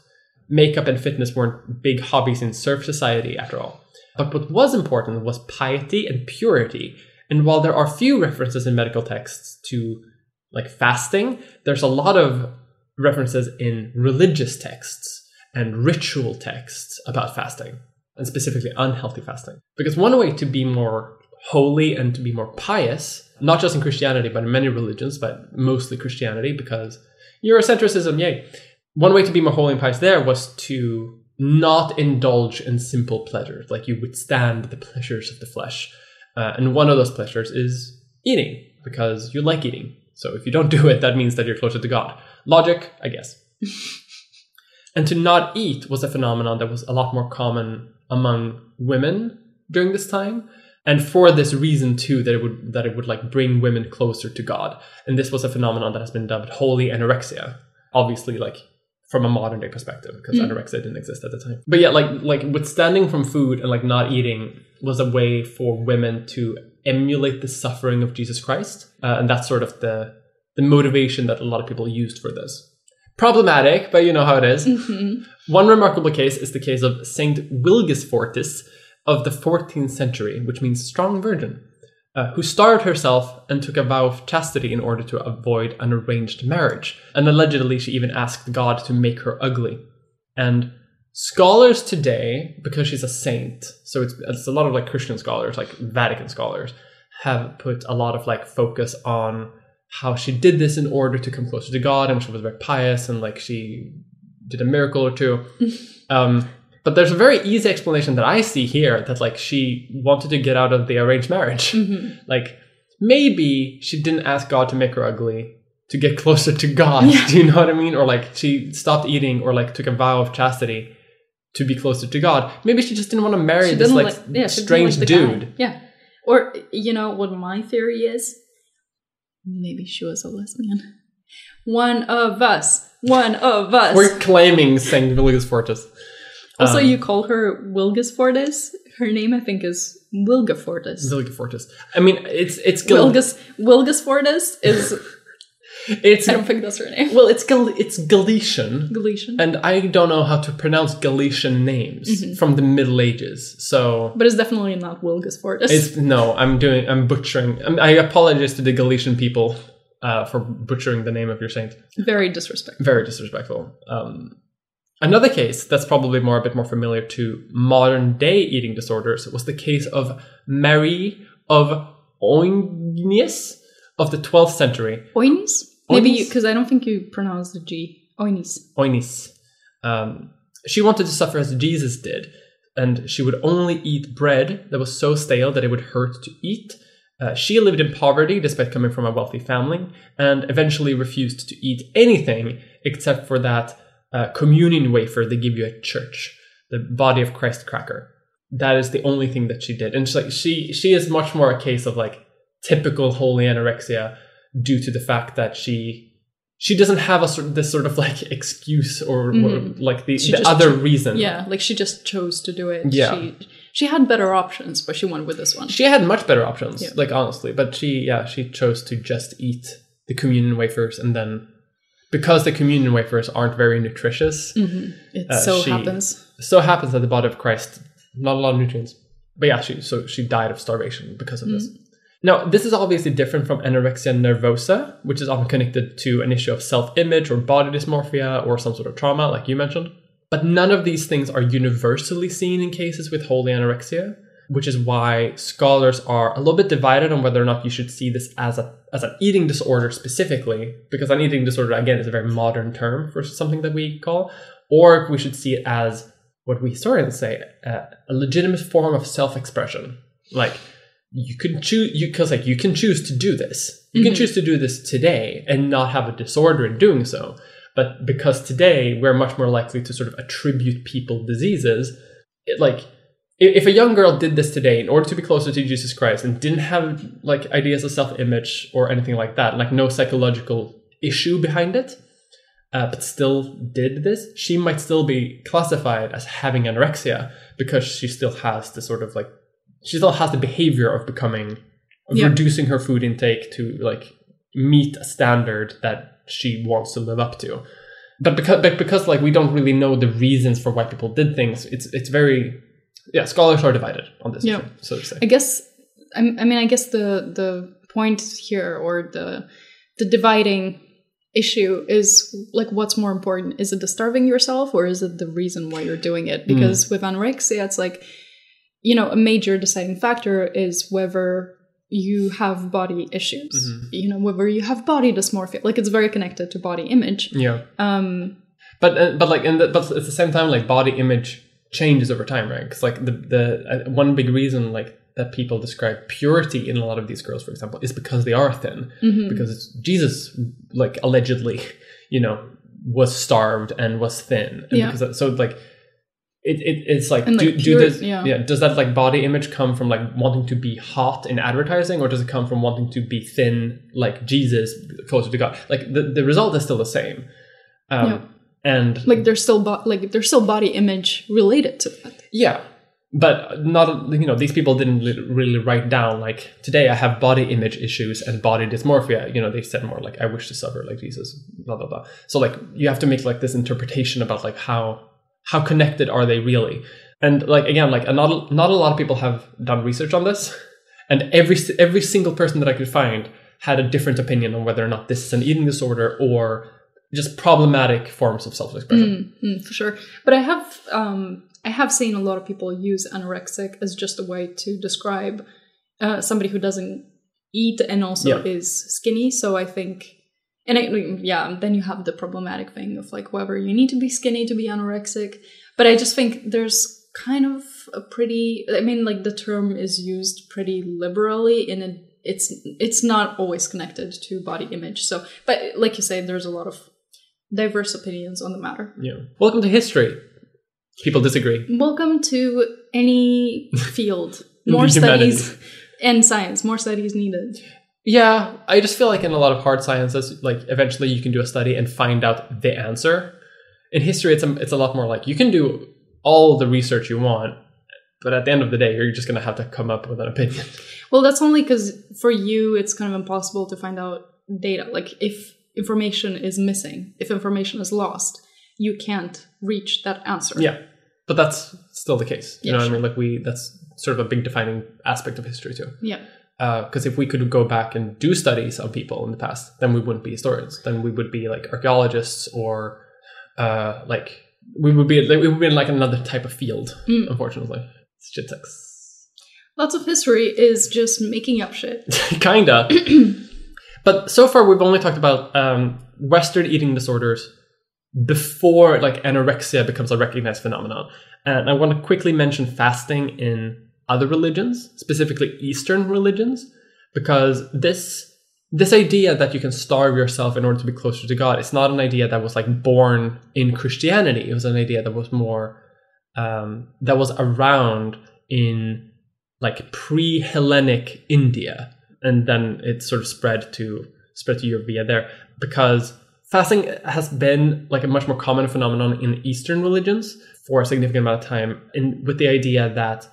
Makeup and fitness weren't big hobbies in serf society after all. But what was important was piety and purity. And while there are few references in medical texts to like fasting, there's a lot of references in religious texts and ritual texts about fasting, and specifically unhealthy fasting. Because one way to be more holy and to be more pious, not just in Christianity, but in many religions, but mostly Christianity, because Eurocentrism, yay. One way to be more holy and pious there was to not indulge in simple pleasures, like you withstand the pleasures of the flesh. Uh, and one of those pleasures is eating, because you like eating. So if you don't do it, that means that you're closer to God. Logic, I guess. [LAUGHS] and to not eat was a phenomenon that was a lot more common among women during this time. And for this reason too, that it would that it would like bring women closer to God. And this was a phenomenon that has been dubbed holy anorexia. Obviously, like from a modern day perspective, because Mm. anorexia didn't exist at the time. But yeah, like like withstanding from food and like not eating was a way for women to emulate the suffering of Jesus Christ, uh, and that's sort of the the motivation that a lot of people used for this. Problematic, but you know how it is. Mhm. One remarkable case is the case of Saint Wilgefortis of the 14th century, which means strong virgin, uh, who starved herself and took a vow of chastity in order to avoid an arranged marriage. And allegedly, she even asked God to make her ugly. And scholars today, because she's a saint, so it's, it's a lot of like Christian scholars, like Vatican scholars, have put a lot of like focus on how she did this in order to come closer to God, and she was very pious, and like she did a miracle or two. [LAUGHS] um, but there's a very easy explanation that I see here that like she wanted to get out of the arranged marriage. Mhm. [LAUGHS] Like maybe she didn't ask God to make her ugly to get [LAUGHS] closer to God. Yeah. Do you know what I mean? Or like she stopped eating or like took a vow of chastity to be closer to God. Maybe she just didn't want to marry this like like- yeah, strange like the guy. dude. Yeah. Or you know what my theory is maybe she was a lesbian. One of us. One of us. We're claiming Saint Wilgus Fortis. Also, Um, you call her Wilgus Fortis. Her name, I think, is Wilga Fortis. Wilgus Fortis. I mean, it's it's Gal- Wilgus Wilgus Fortis is. [LAUGHS] it's I don't think that's her name. well, it's Gal- it's Galician, Galician. and I don't know how to pronounce Galician names Mm-hmm. from the Middle Ages. So But it's definitely not Wilgus Fortis. it's no, I'm doing, I'm butchering. I'm, I apologize to the Galician people uh, for butchering the name of your saint. very disrespectful. Very disrespectful. Um, another case that's probably more a bit more familiar to modern day eating disorders was the case of Mary of Oignies of the 12th century. Oinis? Maybe because I don't think you pronounce the G. Oinis. Oignies. Um, she wanted to suffer as Jesus did, and she would only eat bread that was so stale that it would hurt to eat. Uh, she lived in poverty despite coming from a wealthy family, and eventually refused to eat anything except for that uh, communion wafer they give you at church, the body of Christ cracker. That is the only thing that she did, and she's like she she is much more a case of like typical holy anorexia due to the fact that she she doesn't have a sort of, this sort of like excuse or, or Mhm. like the, the other cho- reason. Yeah, like she just chose to do it. Yeah. She, she had better options, but she went with this one. She had much better options, Yeah. like honestly, but she yeah, she chose to just eat the communion wafers and then because the communion wafers aren't very nutritious, Mhm. It Uh, so happens. so happens that the body of Christ not a lot of nutrients. But yeah, she so she died of starvation because of this. Now, this is obviously different from anorexia nervosa, which is often connected to an issue of self-image or body dysmorphia or some sort of trauma, like you mentioned. But none of these things are universally seen in cases with holy anorexia, which is why scholars are a little bit divided on whether or not you should see this as a as an eating disorder specifically, because an eating disorder again is a very modern term for something that we call, or if we should see it as what we historians say uh, a legitimate form of self-expression, like you can choose you because like you can choose to do this. You can Mhm. choose to do this today and not have a disorder in doing so. But because today we're much more likely to sort of attribute people diseases it, like if a young girl did this today in order to be closer to jesus christ and didn't have like ideas of self-image or anything like that like no psychological issue behind it uh, but still did this she might still be classified as having anorexia because she still has the sort of like she still has the behavior of becoming of Yeah. reducing her food intake to like meet a standard that she wants to live up to but because but because like we don't really know the reasons for why people did things it's it's very yeah scholars are divided on this Yeah. issue, so to say. I guess I, I mean I guess the the point here or the the dividing issue is like what's more important? Is it the starving yourself or is it the reason why you're doing it? Because with anorexia it's like you know a major deciding factor is whether you have body issues Mhm. you know whether you have body dysmorphia like it's very connected to body image. Yeah. Um but uh, but like in the, but at the same time like body image changes over time right because like the the uh, one big reason like that people describe purity in a lot of these girls for example is because they are thin mhm. because jesus like allegedly you know was starved and was thin and Yeah. because that- so like it, it it's like And, do, like, do pure- this yeah. yeah does that like body image come from like wanting to be hot in advertising or does it come from wanting to be thin like jesus closer to god like the, the result is still the same um Yeah. And like there's still bo- like there's still body image related to that yeah, but not you know these people didn't really write down like today I have body image issues and body dysmorphia. You know they said more like I wish to suffer like Jesus. Blah blah blah. So like you have to make like this interpretation about like how how connected are they really? And like again like a, not not a lot of people have done research on this, and every every single person that I could find had a different opinion on whether or not this is an eating disorder or just problematic forms of self-expression. Mm, mm, for sure. But I have um, I have seen a lot of people use anorexic as just a way to describe uh, somebody who doesn't eat and also Yeah. is skinny. So I think, and I, yeah, then you have the problematic thing of like whether you need to be skinny to be anorexic. But I just think there's kind of a pretty. I mean, like the term is used pretty liberally in a. It's it's not always connected to body image. So, but like you say, there's a lot of diverse opinions on the matter. Yeah. Welcome to history. People disagree. Welcome to any [LAUGHS] field. More studies and science. More studies needed. Yeah, I just feel like in a lot of hard sciences, like eventually you can do a study and find out the answer. In history, it's a, it's a lot more like you can do all the research you want, but at the end of the day, you're just going to have to come up with an opinion. Well, that's only because for you, it's kind of impossible to find out data. Like if information is missing, if information is lost, you can't reach that answer. Yeah, but that's still the case. You Yeah, know what sure. I mean? Like we, that's sort of a big defining aspect of history too. Yeah. Because if we could go back and do studies on people in the past, then we wouldn't be historians. Then we would be like archaeologists or uh, like we would be like, we would be in like another type of field. Mm. Unfortunately, it's shit sex. Lots of history is just making up shit. [LAUGHS] Kinda. [CLEARS THROAT] but so far, we've only talked about um, Western eating disorders before like anorexia becomes a recognized phenomenon. And I want to quickly mention fasting in other religions, specifically Eastern religions, because this this idea that you can starve yourself in order to be closer to God, it's not an idea that was like born in Christianity. It was an idea that was more um, that was around in like pre-Hellenic India, and then it sort of spread to spread to Europe via there because fasting has been like a much more common phenomenon in Eastern religions for a significant amount of time, and with the idea that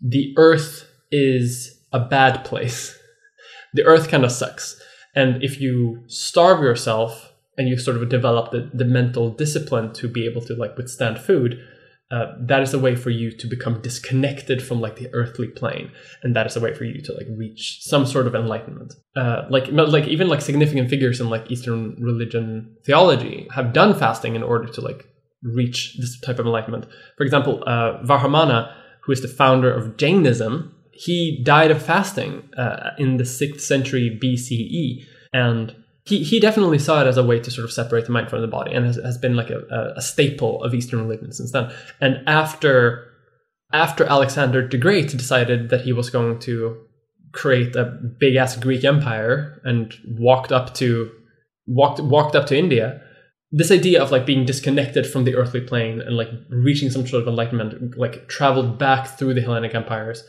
the earth is a bad place. [LAUGHS] The earth kind of sucks, and if you starve yourself and you sort of develop the, the mental discipline to be able to like withstand food, uh, that is a way for you to become disconnected from like the earthly plane and that is a way for you to like reach some sort of enlightenment. Uh, like like even like significant figures in like eastern religion theology have done fasting in order to like reach this type of enlightenment. For example uh, Vardhamana who is the founder of jainism he died of fasting uh, in the 6th century bce and he, he definitely saw it as a way to sort of separate the mind from the body and has, has been like a, a, staple of Eastern religion since then. And after after Alexander the Great decided that he was going to create a big ass Greek empire and walked up to walked walked up to India, this idea of like being disconnected from the earthly plane and like reaching some sort of enlightenment like traveled back through the Hellenic empires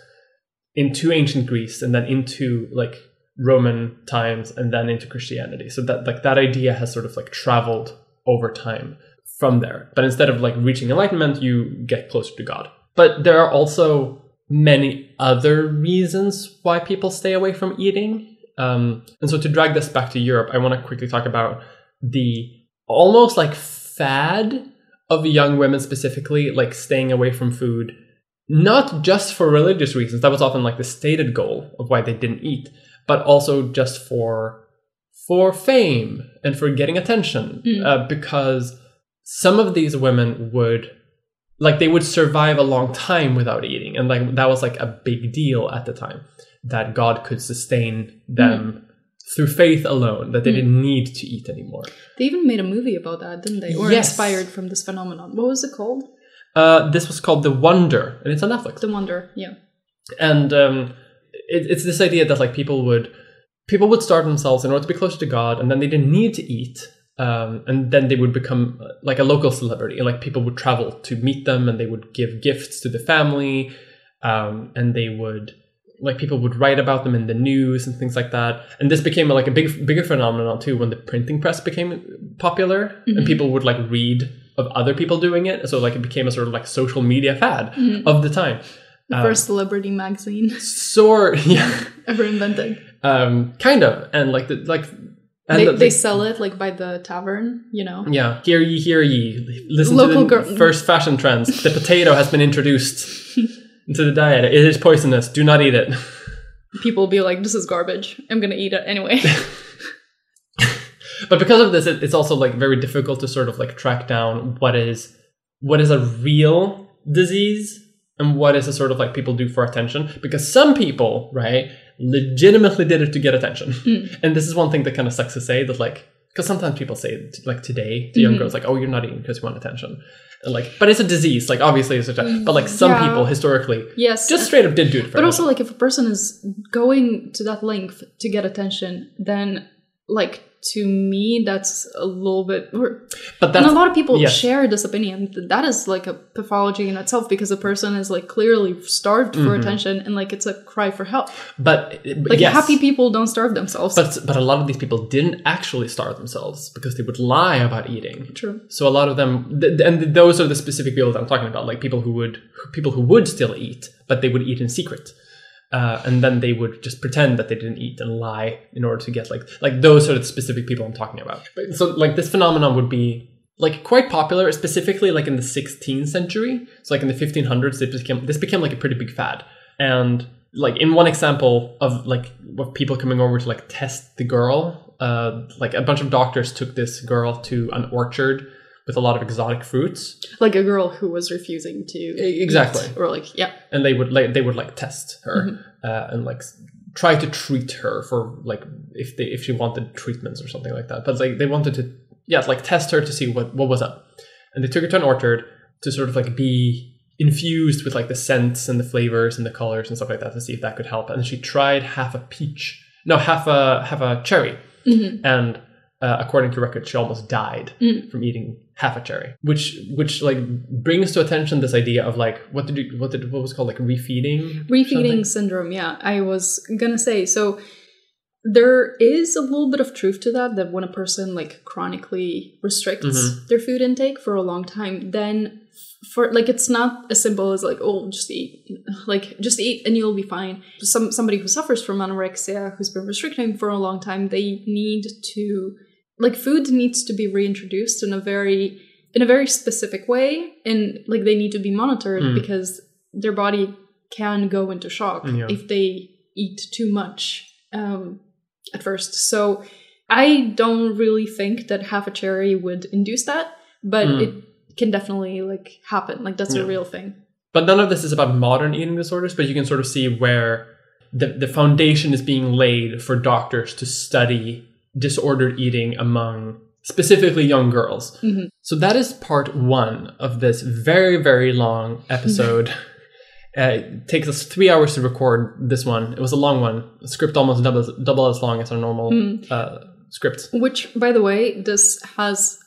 into ancient Greece and then into like Roman times and then into Christianity. So that like that idea has sort of like traveled over time from there. But instead of like reaching enlightenment, you get closer to God. But there are also many other reasons why people stay away from eating. Um, and so to drag this back to Europe, I want to quickly talk about the almost like fad of young women specifically, like staying away from food, not just for religious reasons. That was often like the stated goal of why they didn't eat, but also just for for fame and for getting attention, Mm. uh, because some of these women would like they would survive a long time without eating and like that was like a big deal at the time that god could sustain them through faith alone that they Mm. didn't need to eat anymore They even made a movie about that, didn't they? Or Yes. inspired from this phenomenon. What was it called? uh, this was called the wonder and it's on netflix The Wonder. Yeah. and um, it, it's this idea that like people would people would starve themselves in order to be closer to god and then they didn't need to eat um, and then they would become uh, like a local celebrity like people would travel to meet them and they would give gifts to the family um, and they would like people would write about them in the news and things like that and this became like a big bigger phenomenon too when the printing press became popular and Mhm. people would like read of other people doing it so like it became a sort of like social media fad Mhm. of the time The Um, first celebrity magazine. [LAUGHS] sort [LAUGHS] yeah. Ever invented. um kind of. And like the like They, the, they sell it like by the tavern, you know. yeah. Hear ye hear ye. Listen Local to the first fashion trends. The potato has been introduced [LAUGHS] into the diet. It is poisonous. Do not eat it. People will be like, "This is garbage. I'm gonna eat it anyway." but because of this it, it's also like very difficult to sort of like track down what is what is a real disease and what is a sort of like people do for attention because some people right legitimately did it to get attention Mm. and this is one thing that kind of sucks to say that like because sometimes people say like today the young Mhm. girls like oh you're not eating because you want attention and like but it's a disease like obviously it's a but like some Yeah. people historically yes, just straight up did do it for but also like if a person is going to that length to get attention, then like to me, that's a little bit. or- But And a lot of people yes. share this opinion. that That is like a pathology in itself because a person is like clearly starved for Mhm. attention and like it's a cry for help. but Like yes. happy people don't starve themselves. But but a lot of these people didn't actually starve themselves because they would lie about eating. True. So a lot of them, th- and those are the specific people that I'm talking about, like people who would people who would still eat, but they would eat in secret, uh, and then they would just pretend that they didn't eat and lie in order to get like like those are the specific people I'm talking about. So like this phenomenon would be like quite popular, specifically like in the 16th century. So like in the 1500s, this became this became like a pretty big fad, and like in one example of like of people coming over to like test the girl, uh, like a bunch of doctors took this girl to an orchard with a lot of exotic fruits, Like a girl who was refusing to. Exactly. eat, Or like, yeah. and they would like they would like test her Mhm. uh, and like try to treat her for like if they if she wanted treatments or something like that. But like they wanted to yeah like test her to see what what was up, and they took her to an orchard to sort of like be infused with like the scents and the flavors and the colors and stuff like that to see if that could help. And she tried half a peach, no half a half a cherry, Mhm. and uh, according to records, she almost died Mm. from eating half a cherry, which which like brings to attention this idea of like what did you what did what was called like refeeding Refeeding syndrome, yeah. I was gonna say so. There is a little bit of truth to that. That when a person like chronically restricts Mhm. their food intake for a long time, then for like it's not as simple as like oh just eat like just eat and you'll be fine. Some somebody who suffers from anorexia who's been restricting for a long time, they need to like food needs to be reintroduced in a very in a very specific way and like they need to be monitored Mm. because their body can go into shock Yeah. if they eat too much um, at first. So I don't really think that half a cherry would induce that, but Mm. it can definitely like happen. Like that's Yeah. a real thing. But none of this is about modern eating disorders, but you can sort of see where the, the foundation is being laid for doctors to study disordered eating among specifically young girls. Mhm. So that is part one of this very, very long episode. [LAUGHS] uh, it takes us three hours to record this one. It was a long one. The script almost double, double as long as our normal Mm. uh, script. Which, by the way, this has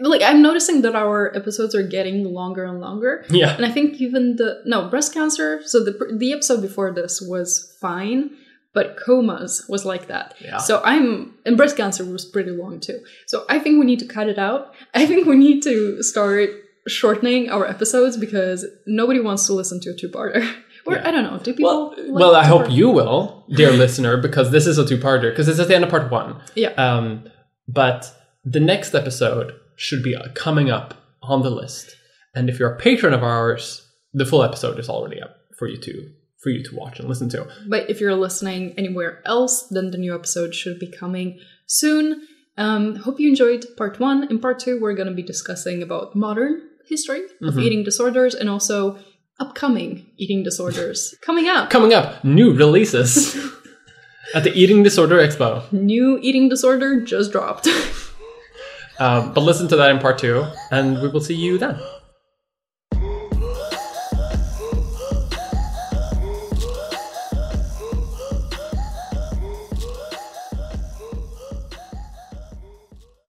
like I'm noticing that our episodes are getting longer and longer. Yeah. And I think even the no breast cancer. So the the episode before this was fine, but comas was like that. Yeah. So I'm and breast cancer was pretty long too. So I think we need to cut it out. [LAUGHS] I think we need to start shortening our episodes because nobody wants to listen to a two-parter. [LAUGHS] Or Yeah. I don't know. Do people? Well, like well, I hope you will, dear [LAUGHS] listener, because this is a two-parter. Because this is the end of part one. Yeah. Um, but the next episode should be uh, coming up on the list, and if you're a patron of ours, the full episode is already up for you to for you to watch and listen to. But if you're listening anywhere else, then the new episode should be coming soon. Um, hope you enjoyed part one. In part two, we're going to be discussing about modern history of Mhm. eating disorders and also upcoming eating disorders [LAUGHS] coming up. Coming up, new releases [LAUGHS] at the Eating Disorder Expo. New eating disorder just dropped. [LAUGHS] Um, but listen to that in part two, and we will see you then.